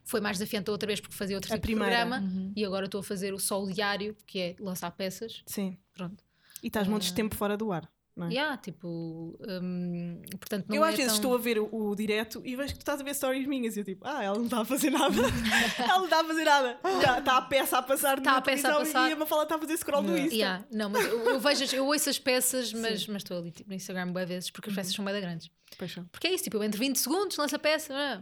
Foi mais desafiante a outra vez porque fazia outro A tipo de primeira. programa e agora estou a fazer o Sol Diário, que é lançar peças. Sim. Pronto. E estás montes de tempo fora do ar. Não é? Yeah, tipo, hum, portanto, não eu é às vezes tão- estou a ver o, o direto e vejo que tu estás a ver stories minhas e eu tipo, ah, ela não está a fazer nada. [laughs] ela não está a fazer nada. Já Está a peça a passar Está a peça a passar. e a Mafala está a fazer scroll no Yeah. Insta. Yeah, não, mas eu, eu vejo, eu ouço as peças, [laughs] mas mas estou ali tipo, no Instagram boas vezes porque as peças são bem grandes. Pois são. Porque é isso, tipo, eu entre 20 segundos lanço a peça. ah,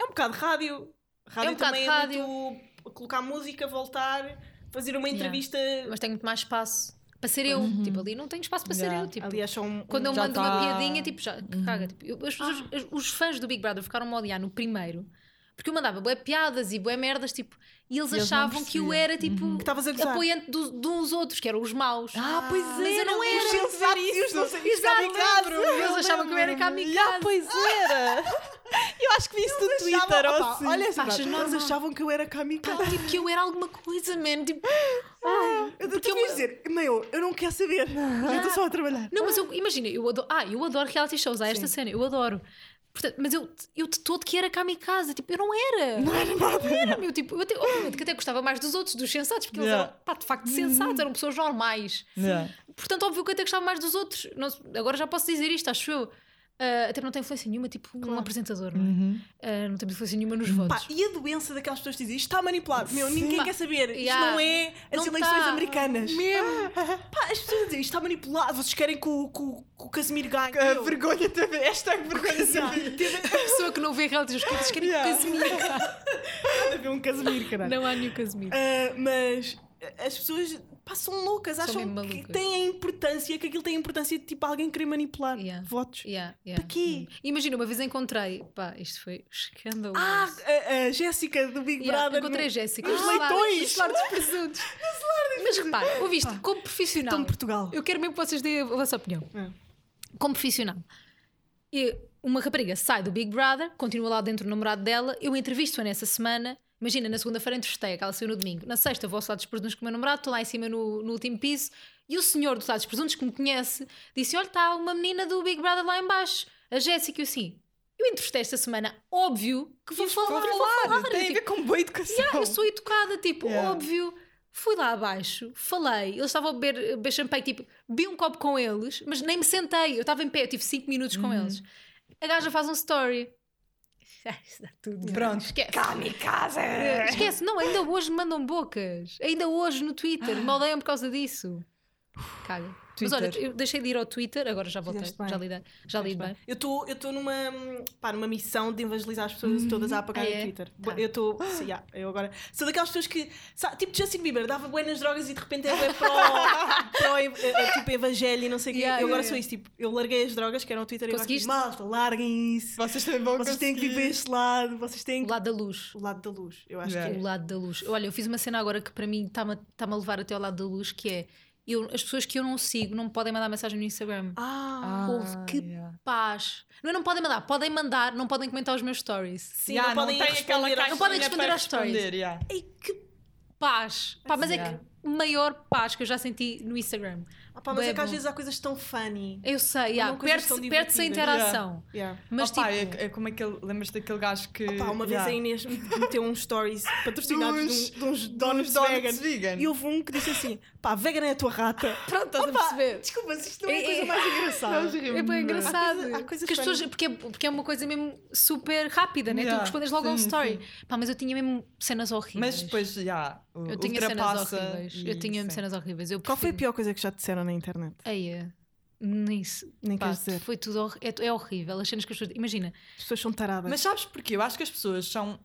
É um bocado rádio. Rádio É um bocado também rádio. é muito colocar música, voltar, fazer uma Yeah. entrevista. mas tenho muito mais espaço para ser eu. Tipo, ali não tenho espaço para ser Yeah. eu. Tipo, Ali é só um. quando eu mando uma tá. piadinha, tipo, já caga. Tipo, eu- as pessoas- as- os fãs do Big Brother ficaram a odiar no primeiro. Porque eu mandava bué piadas e bué merdas, tipo, e eles E eles achavam que eu era, tipo, Que estavas a gozar. apoiante do- de uns outros, que eram os maus. Ah, pois é. Mas eu não Os era. sensatos e os não sei os Exato, kamikazes. Eles achavam que eu era kamikaze. pois era. [laughs] Eu acho que vi isso no Twitter. Opa, assim. Olha Achas normal? achavam que eu era kamikaze. Pá, tipo, que eu era alguma coisa, man. Tipo, [laughs] Eu Porque eu dizer, meu, eu não quero saber. [laughs] Eu estou só a trabalhar. Não, mas eu imagina, eu adoro, ah, eu adoro reality shows, há esta cena, eu adoro. Portanto, mas eu, eu de todo que era kamikaze, tipo, eu não era. Não era nada. Não era, meu, tipo, eu até, obviamente que até gostava mais dos outros, dos sensatos, porque eles Yeah. eram, pá, de facto, sensatos, eram pessoas normais. Yeah. Portanto, óbvio que eu até gostava mais dos outros. Não- agora já posso dizer isto, acho eu. Ah, até não tem influência nenhuma, tipo um apresentador, não é? Uhum. Ah, não tem influência nenhuma nos Pá, votos. e a doença daquelas pessoas que dizem isto está manipulado. Meu, ninguém Pá, quer saber. Isto yeah. não é as Não eleições tá. americanas. Mesmo. [laughs] Pá, as pessoas dizem isto está manipulado. Vocês querem que o, que o, que o Casimiro ganhe. A Meu, vergonha também. Hashtag vergonha também. [laughs] A pessoa que não vê reality que eles querem Yeah. o Casemiro. [laughs] Nada a ver um Casimiro, caralho. Não há nenhum Casemiro. Ah, mas as pessoas pá, são loucas, acham que têm a importância, que aquilo tem a importância de tipo alguém querer manipular Yeah. votos. Yeah, yeah. Para quê? Imagina, uma vez encontrei, pá, isto foi escandaloso. Ah, a, a Jéssica do Big Brother. encontrei a no- Jéssica. Os leitões. dos presuntos. [laughs] Mas repara, ouviste, como profissional. Estão Portugal. Eu quero mesmo que vocês deem a vossa opinião. É. Como profissional. E uma rapariga sai do Big Brother, continua lá dentro do namorado dela, eu entrevisto-a nessa semana. Imagina, na segunda-feira entrevistei, aquela saiu no domingo. Na sexta vou ao dos Presuntos com o meu namorado, estou lá em cima no, no último piso, e o senhor do dos Presuntos, que me conhece, disse: Olha, está uma menina do Big Brother lá em baixo, a Jéssica, e eu assim. Eu entrevistei esta semana, óbvio que vou falar, Vou vou falar. falar. Tem a tipo, ver com boa educação. Yeah, eu sou educada, tipo, Yeah. óbvio. Fui lá abaixo, falei, eles estavam a beber, beber champanhe, tipo, bebi um copo com eles, mas nem me sentei, eu estava em pé, eu tive 5 minutos com eles. A gaja faz um story. Ai, [laughs] Isso dá tudo. Pronto. Esquece. Kamikaze! Esquece, não, ainda hoje me mandam bocas. Ainda hoje no Twitter, me odeiam por causa disso. Caga. Mas olha, eu deixei de ir ao Twitter, agora já voltei, Fizeste bem. já lidei, já li bem. Eu estou eu estou numa, pá, numa missão de evangelizar as pessoas todas a apagar Ah, o é? Twitter. Tá. Eu estou. sim, yeah, eu agora. Sou daquelas pessoas que. Sabe, tipo Justin Bieber, dava bué nas drogas e de repente é pro, [laughs] pro eh, eh, tipo evangelho e não sei o quê. Yeah, eu agora yeah, sou isso. Tipo, eu larguei as drogas que eram no Twitter e agora Conseguiste? tipo, malta, larguem isso. Vocês também vão Vocês têm que conseguir. este lado. Vocês têm O que. lado da luz. O lado da luz. Eu acho Yeah. que o é. lado da luz. Olha, eu fiz uma cena agora que para mim está-me tá a levar até ao lado da luz, que é eu, as pessoas que eu não sigo não podem mandar mensagem no Instagram. Ah, Ouve, que yeah. paz. Não não podem mandar, podem mandar, não podem comentar os meus stories. sim, Yeah, não podem tem aquela responder. Não podem responder às stories. responder, yeah. Ei, que paz. Pá, mas é que maior paz que eu já senti no Instagram. Ah, pá, mas Bué é que às vezes há coisas tão funny. Eu sei, yeah, perde-se tão perde-se a interação. Yeah. Mas Opa, tipo, é, é como aquele. Lembras daquele gajo que. Pá, uma vez yeah. a Inês meteu uns stories [laughs] patrocinados Dos- de, um- de uns dos donuts donuts vegan. vegan. E houve um que disse assim: pá, vegan é a tua rata. [laughs] pronto, estás a perceber? Desculpa, isto não é a É- coisa é- mais engraçada. É bem bué. engraçado. Há coisa- há coisas que as pessoas, porque, é, porque é uma coisa mesmo super rápida, né? Yeah, Tu respondes logo a um story. sim. Pá, mas eu tinha mesmo cenas horríveis. Mas depois, já. eu tinha cenas ultrapassa horríveis. Eu tinha sim. cenas horríveis. Eu Qual foi a pior coisa que já te disseram na internet? Eia, nisso. Nem Pá, queres dizer. foi tudo hor- é, é horrível. As cenas que as pessoas. Imagina, As pessoas são taradas. Mas sabes porquê? Eu acho que as pessoas são.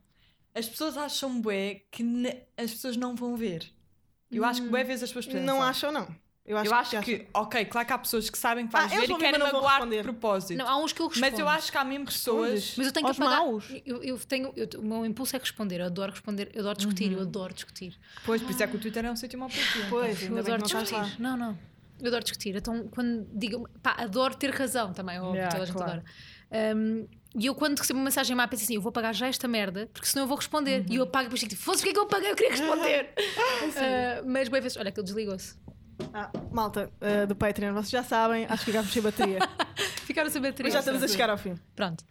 As pessoas acham bué que ne- as pessoas não vão ver. Eu acho que bué vezes as pessoas pensam. não acham, não. Eu acho, Eu acho acham. que, ok, claro que há pessoas que sabem que Ah, vais ver vão e querem magoar de responder. propósito. não, há uns que eu respondo. Mas eu acho que há mesmo pessoas. Respondes. Mas eu tenho que apagar. maus. Eu, eu tenho, eu- o meu impulso é responder. Eu adoro responder. Eu adoro discutir. Uhum. Eu adoro discutir. Pois, por isso é que o Twitter é um sítio mau para ti. Pois, Eu ainda bem adoro que discutir. lá. Não, não. Eu adoro discutir. Então, quando digo. Pá, adoro ter razão também. Óbvio, Yeah, toda a gente claro. adora. Um, e eu, quando recebo uma mensagem má, penso assim: eu vou apagar já esta merda, porque senão eu vou responder. E eu apago depois tipo: fosse porque é que eu apaguei? Eu queria [laughs] responder. Uh, mas, boa vez, olha, aquilo desligou-se. Ah, malta uh, do Patreon, vocês já sabem, acho que ficámos sem bateria. [laughs] Ficaram sem bateria. Mas já estamos a chegar ao fim. Pronto.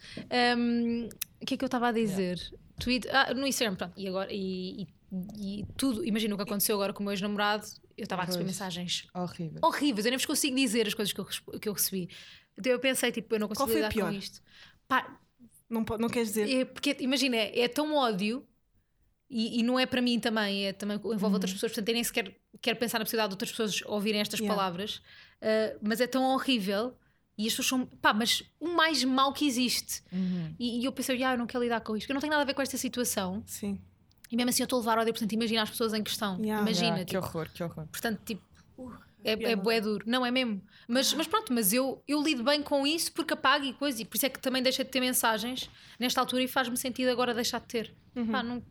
Um, o que é que eu estava a dizer? Tweet, ah, no Instagram, pronto. E agora, e, e- e tudo, imagina o que aconteceu agora com o meu ex-namorado. Eu estava a receber mensagens Horrível. horríveis, eu nem vos consigo dizer as coisas que eu, que eu recebi. Então eu pensei, tipo, eu não consigo Qual foi a lidar com pior? isto. Pá, Não, não queres dizer? é porque, imagina, é, é tão ódio. E, e não é para mim também, é também envolve Uhum. outras pessoas, portanto eu nem sequer quero pensar na possibilidade de outras pessoas ouvirem estas Yeah. palavras, Ah, mas é tão horrível e as pessoas são, pá, mas o mais mau que existe. Uhum. E, e eu pensei, ah, eu não quero lidar com isto, eu não tenho nada a ver com esta situação. Sim. E mesmo assim eu estou a levar ódio, portanto, imagina as pessoas em questão. Yeah. Imagina, Yeah, que tipo, horror, que horror. portanto, tipo, é, é bué duro. Não, é mesmo. Mas, mas pronto, mas eu, eu lido bem com isso porque apago e coisa, e por isso é que também deixa de ter mensagens nesta altura e faz-me sentido agora deixar de ter. Uhum. Não-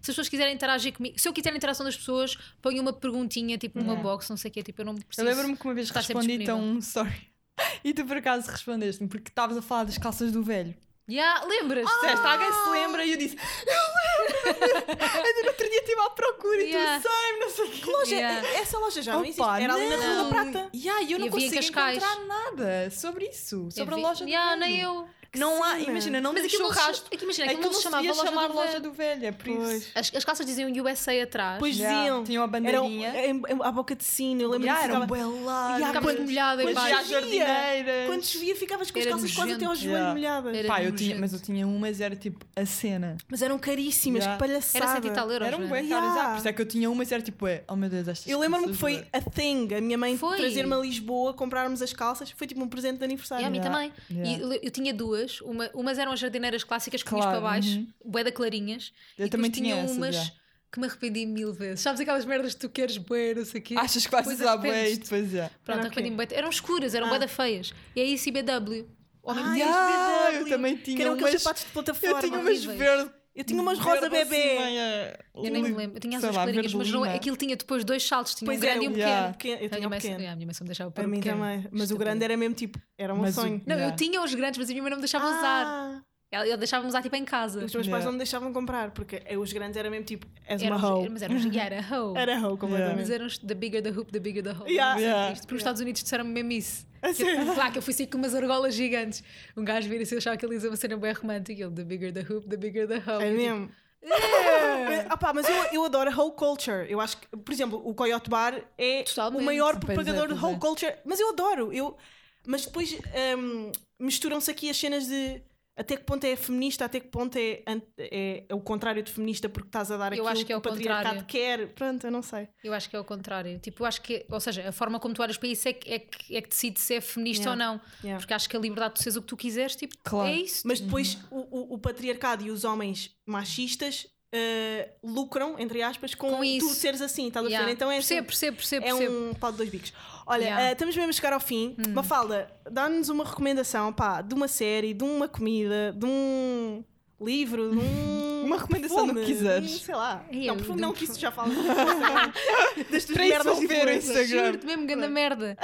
se as pessoas quiserem interagir comigo, se eu quiser a interação das pessoas, ponho uma perguntinha, tipo numa Yeah. box, não sei o quê, tipo, eu não Eu preciso. lembro-me que uma vez respondi a um story [laughs] e tu por acaso respondeste-me porque estavas a falar das calças do velho. Yeah, lembras? Disseste, alguém se lembra? E eu disse, eu lembro! Ainda no outro dia estive à procura e Yeah. tu sei, não sei o quê. Loja, Yeah. Essa loja já não existe. Opa, Era ali na Rua da não. Prata. Yeah, e eu não E em consigo encontrar nada sobre isso, sobre Eu a vi- loja do Yeah, velho. nem eu. Não há, cena. imagina, não Mas se- rastro. é que imagina, Aquilo aquilo não se chamava loja chamar do loja velho. do velho, é por isso. As, as calças diziam USA atrás. Pois Yeah, diziam. Tinham a Era bandeirinha. em- à boca de sino. Eu lembro Yeah, que ficava... bué largas. Yeah, quando- molhada em baixo. Jardineiras. Quando chovia, ficavas com as Era calças quase até aos joelhos molhadas. Era Pá, eu tinha, mas eu tinha umas, era tipo a cena. Mas eram caríssimas, Yeah. palhaçada. Era 100 e tal euros. Eram é? caras. ah, Por isso é que eu tinha umas, era tipo, é, oh meu Deus, estas Eu lembro-me que foi a thing, a minha mãe Foi. trazer-me a Lisboa, comprarmos as calças, foi tipo um presente de aniversário. E a mim também. E eu tinha duas. Uma, umas eram as jardineiras clássicas que Claro, para baixo, uhum. bué da clarinhas. Eu e também tinha tinha essas, umas já. que me arrependi mil vezes. Sabes aquelas merdas que tu queres bué, não sei o quê? Achas que vais usar bué e depois já. Pronto, Era o quê? arrependi-me bué. Eram escuras, eram Ah. bué da feias. E é isso IBW. Ao mesmo Ai, tempo. Yeah, BW, eu também Que tinha eram aqueles umas- sapatos de Eu plataforma. tinha umas horríveis. Eu tinha umas rosa assim, bebê. meia- Eu nem me lembro. Eu tinha as sei duas lá, clarinhas, mas não, aquilo tinha depois dois saltos. Tinha Pois um grande é, e um o pequeno. Yeah. pequeno. Eu A tinha minha, um mãe, pequeno. yeah, a minha mãe só me deixava A o mim pequeno. também. Mas o grande era mesmo tipo, era um Mas o- sonho. Não, eu Yeah. tinha os grandes, mas a minha mãe não me deixava usar. Ah, Ela, ela deixava-me usar tipo em casa. Os meus pais Yeah. não me deixavam comprar, porque eu- os grandes era mesmo tipo, és Eram uma hoe. Mas eram os. yeah, Era [laughs] hoe. Era hoe Mas completamente. eram os the bigger the hoop, the bigger the hole. Yeah. Yeah. Porque os Estados Unidos disseram mesmo isso. [laughs] Claro que eu fui sair com umas argolas gigantes. Um gajo vira assim, eu achava que ele ia uma cena bem romântica. Ele, the bigger the hoop, the bigger the hole. É tipo, mesmo. É, [laughs] ah pá, mas eu, eu adoro a whole culture. Eu acho que, por exemplo, o Coyote Bar é Totalmente. o maior propagador de whole culture. Mas eu adoro. Eu, mas depois hum, misturam-se aqui as cenas de até que ponto é feminista, até que ponto é, é, é o contrário de feminista porque estás a dar Eu aquilo acho que é o o patriarcado contrário. quer. Pronto, eu não sei. Eu acho que é o contrário. Tipo, eu acho que, ou seja, a forma como tu olhas para isso é que, é que, é que decide se é feminista Yeah. ou não. Yeah. Porque acho que a liberdade de seres o que tu quiseres, tipo, Claro. é isso. Mas depois o, o, o patriarcado e os homens machistas eh, lucram, entre aspas, com, Com isso. tu seres assim, estás a Yeah. perceber? Então é assim, percebo, percebo, percebo, É percebo. um pau de dois bicos. Olha, Yeah. Hum. eh, estamos mesmo a chegar ao fim. Mafalda, dá-nos uma recomendação pá, de uma série, de uma comida, de um livro, de um. [laughs] Uma recomendação do que quiseres. um, sei lá. Ei, não, eu- perfume um não, que isso já fala. [laughs] das tuas merdas ver o. Instagram. Juro-te mesmo, grande merda.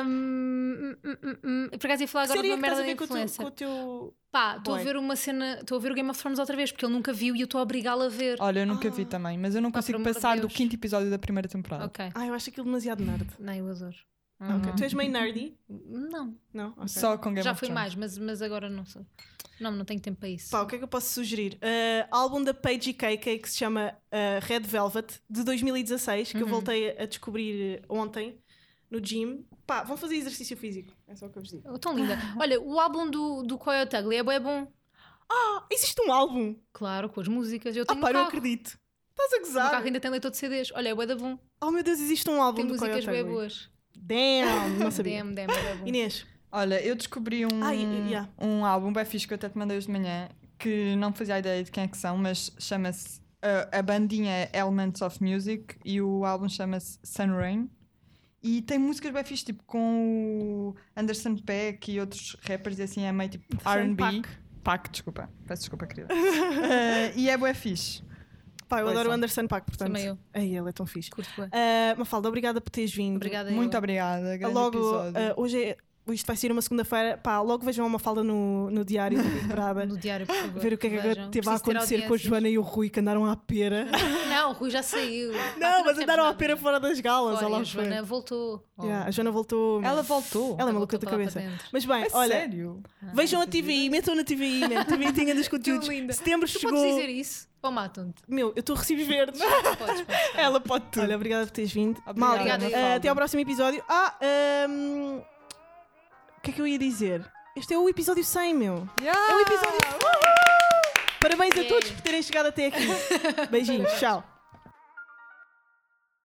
Ahm, [laughs] hum, hum. Por acaso ia falar Que agora de é uma que estás merda de ver com o teu- influencer. com o teu. Pá, estou a ver uma cena, estou a ver o Game of Thrones outra vez, porque ele nunca viu e eu estou a obrigá-lo a ver. Olha, eu nunca vi Ah. também, mas eu não consigo por amor de passar do Deus. quinto episódio da primeira temporada. Ok. Ah, eu acho aquilo demasiado nerd. Não, eu adoro. Ah, ok. Tu és meio nerdy? Não, Não? Ok. Só com Game já of fui Thrones. mais, mas, mas agora não sou. Não, não tenho tempo para isso. Pá, o que é que eu posso sugerir? Uh, álbum da Paige KK que se chama uh, Red Velvet, de 2016, que eu Uhum. voltei a descobrir ontem no gym. Pá, vão fazer exercício físico. É só o que eu vos digo. Oh, tão linda. [laughs] Olha, o álbum do, do Coyote Ugly é bué bom. Ah, existe um álbum? Claro, com as músicas. Eu Ah, tenho pá, um não acredito. Estás a O gozar? carro ainda tem leitor de CDs. Olha, é bué da bom. Oh meu Deus, existe um álbum Tem do músicas Ugly. boas. Damn, não [laughs] sabia. Damn, damn, é bom. Inês, Olha, eu descobri um, Ah, yeah. um álbum bem fixe que eu até te mandei hoje de manhã, que não fazia ideia de quem é que são, mas chama-se. uh, a bandinha é Elements of Music e o álbum chama-se Sun Rain. E tem músicas bem fixe, tipo com o Anderson Peck e outros rappers, e assim é meio tipo RB. Paak. Pac, desculpa, peço desculpa, querida. Uh, [laughs] e é bué fixe. pá, eu Pois adoro o são. Anderson Paak, portanto. Também eu. Ai, ele é tão fixe. Curto. Uh, Mafalda, obrigada por teres vindo. Obrigada Muito eu. obrigada, logo, episódio. uh, hoje é, isto vai ser uma segunda-feira. Pá, logo vejam uma falda no, no diário da. [laughs] No diário, por favor. Ver o que é que Vejam. teve a Preciso ter acontecer com a audiências. Joana e o Rui que andaram à pera. [laughs] Não, o Rui já saiu. Pá, tu Não, mas andaram à nada. pera fora das galas. Fora, olha lá a foi. Joana voltou. Oh, Yeah, a Joana voltou. Ela voltou. Ela é maluca voltou da para lá cabeça. para dentro. Mas bem, É olha, sério? Ah, vejam a fazia TVI, metam na TVI, man. TVI [laughs] tinha dos conteúdos. linda. Setembro Tu chegou. podes dizer isso? Ou matam-te? Meu, eu estou a recibos verdes. Podes, podes. tá. Ela pode tudo. Olha, obrigada por teres vindo. Obrigada, Malta, Obrigada, eh, Mafalda. até ao próximo episódio. Ah, ehm, o que é que eu ia dizer? Este é o episódio 100, meu. Yeah! É o episódio. Parabéns a Yay. todos por terem chegado até aqui. [laughs] Beijinhos, tchau.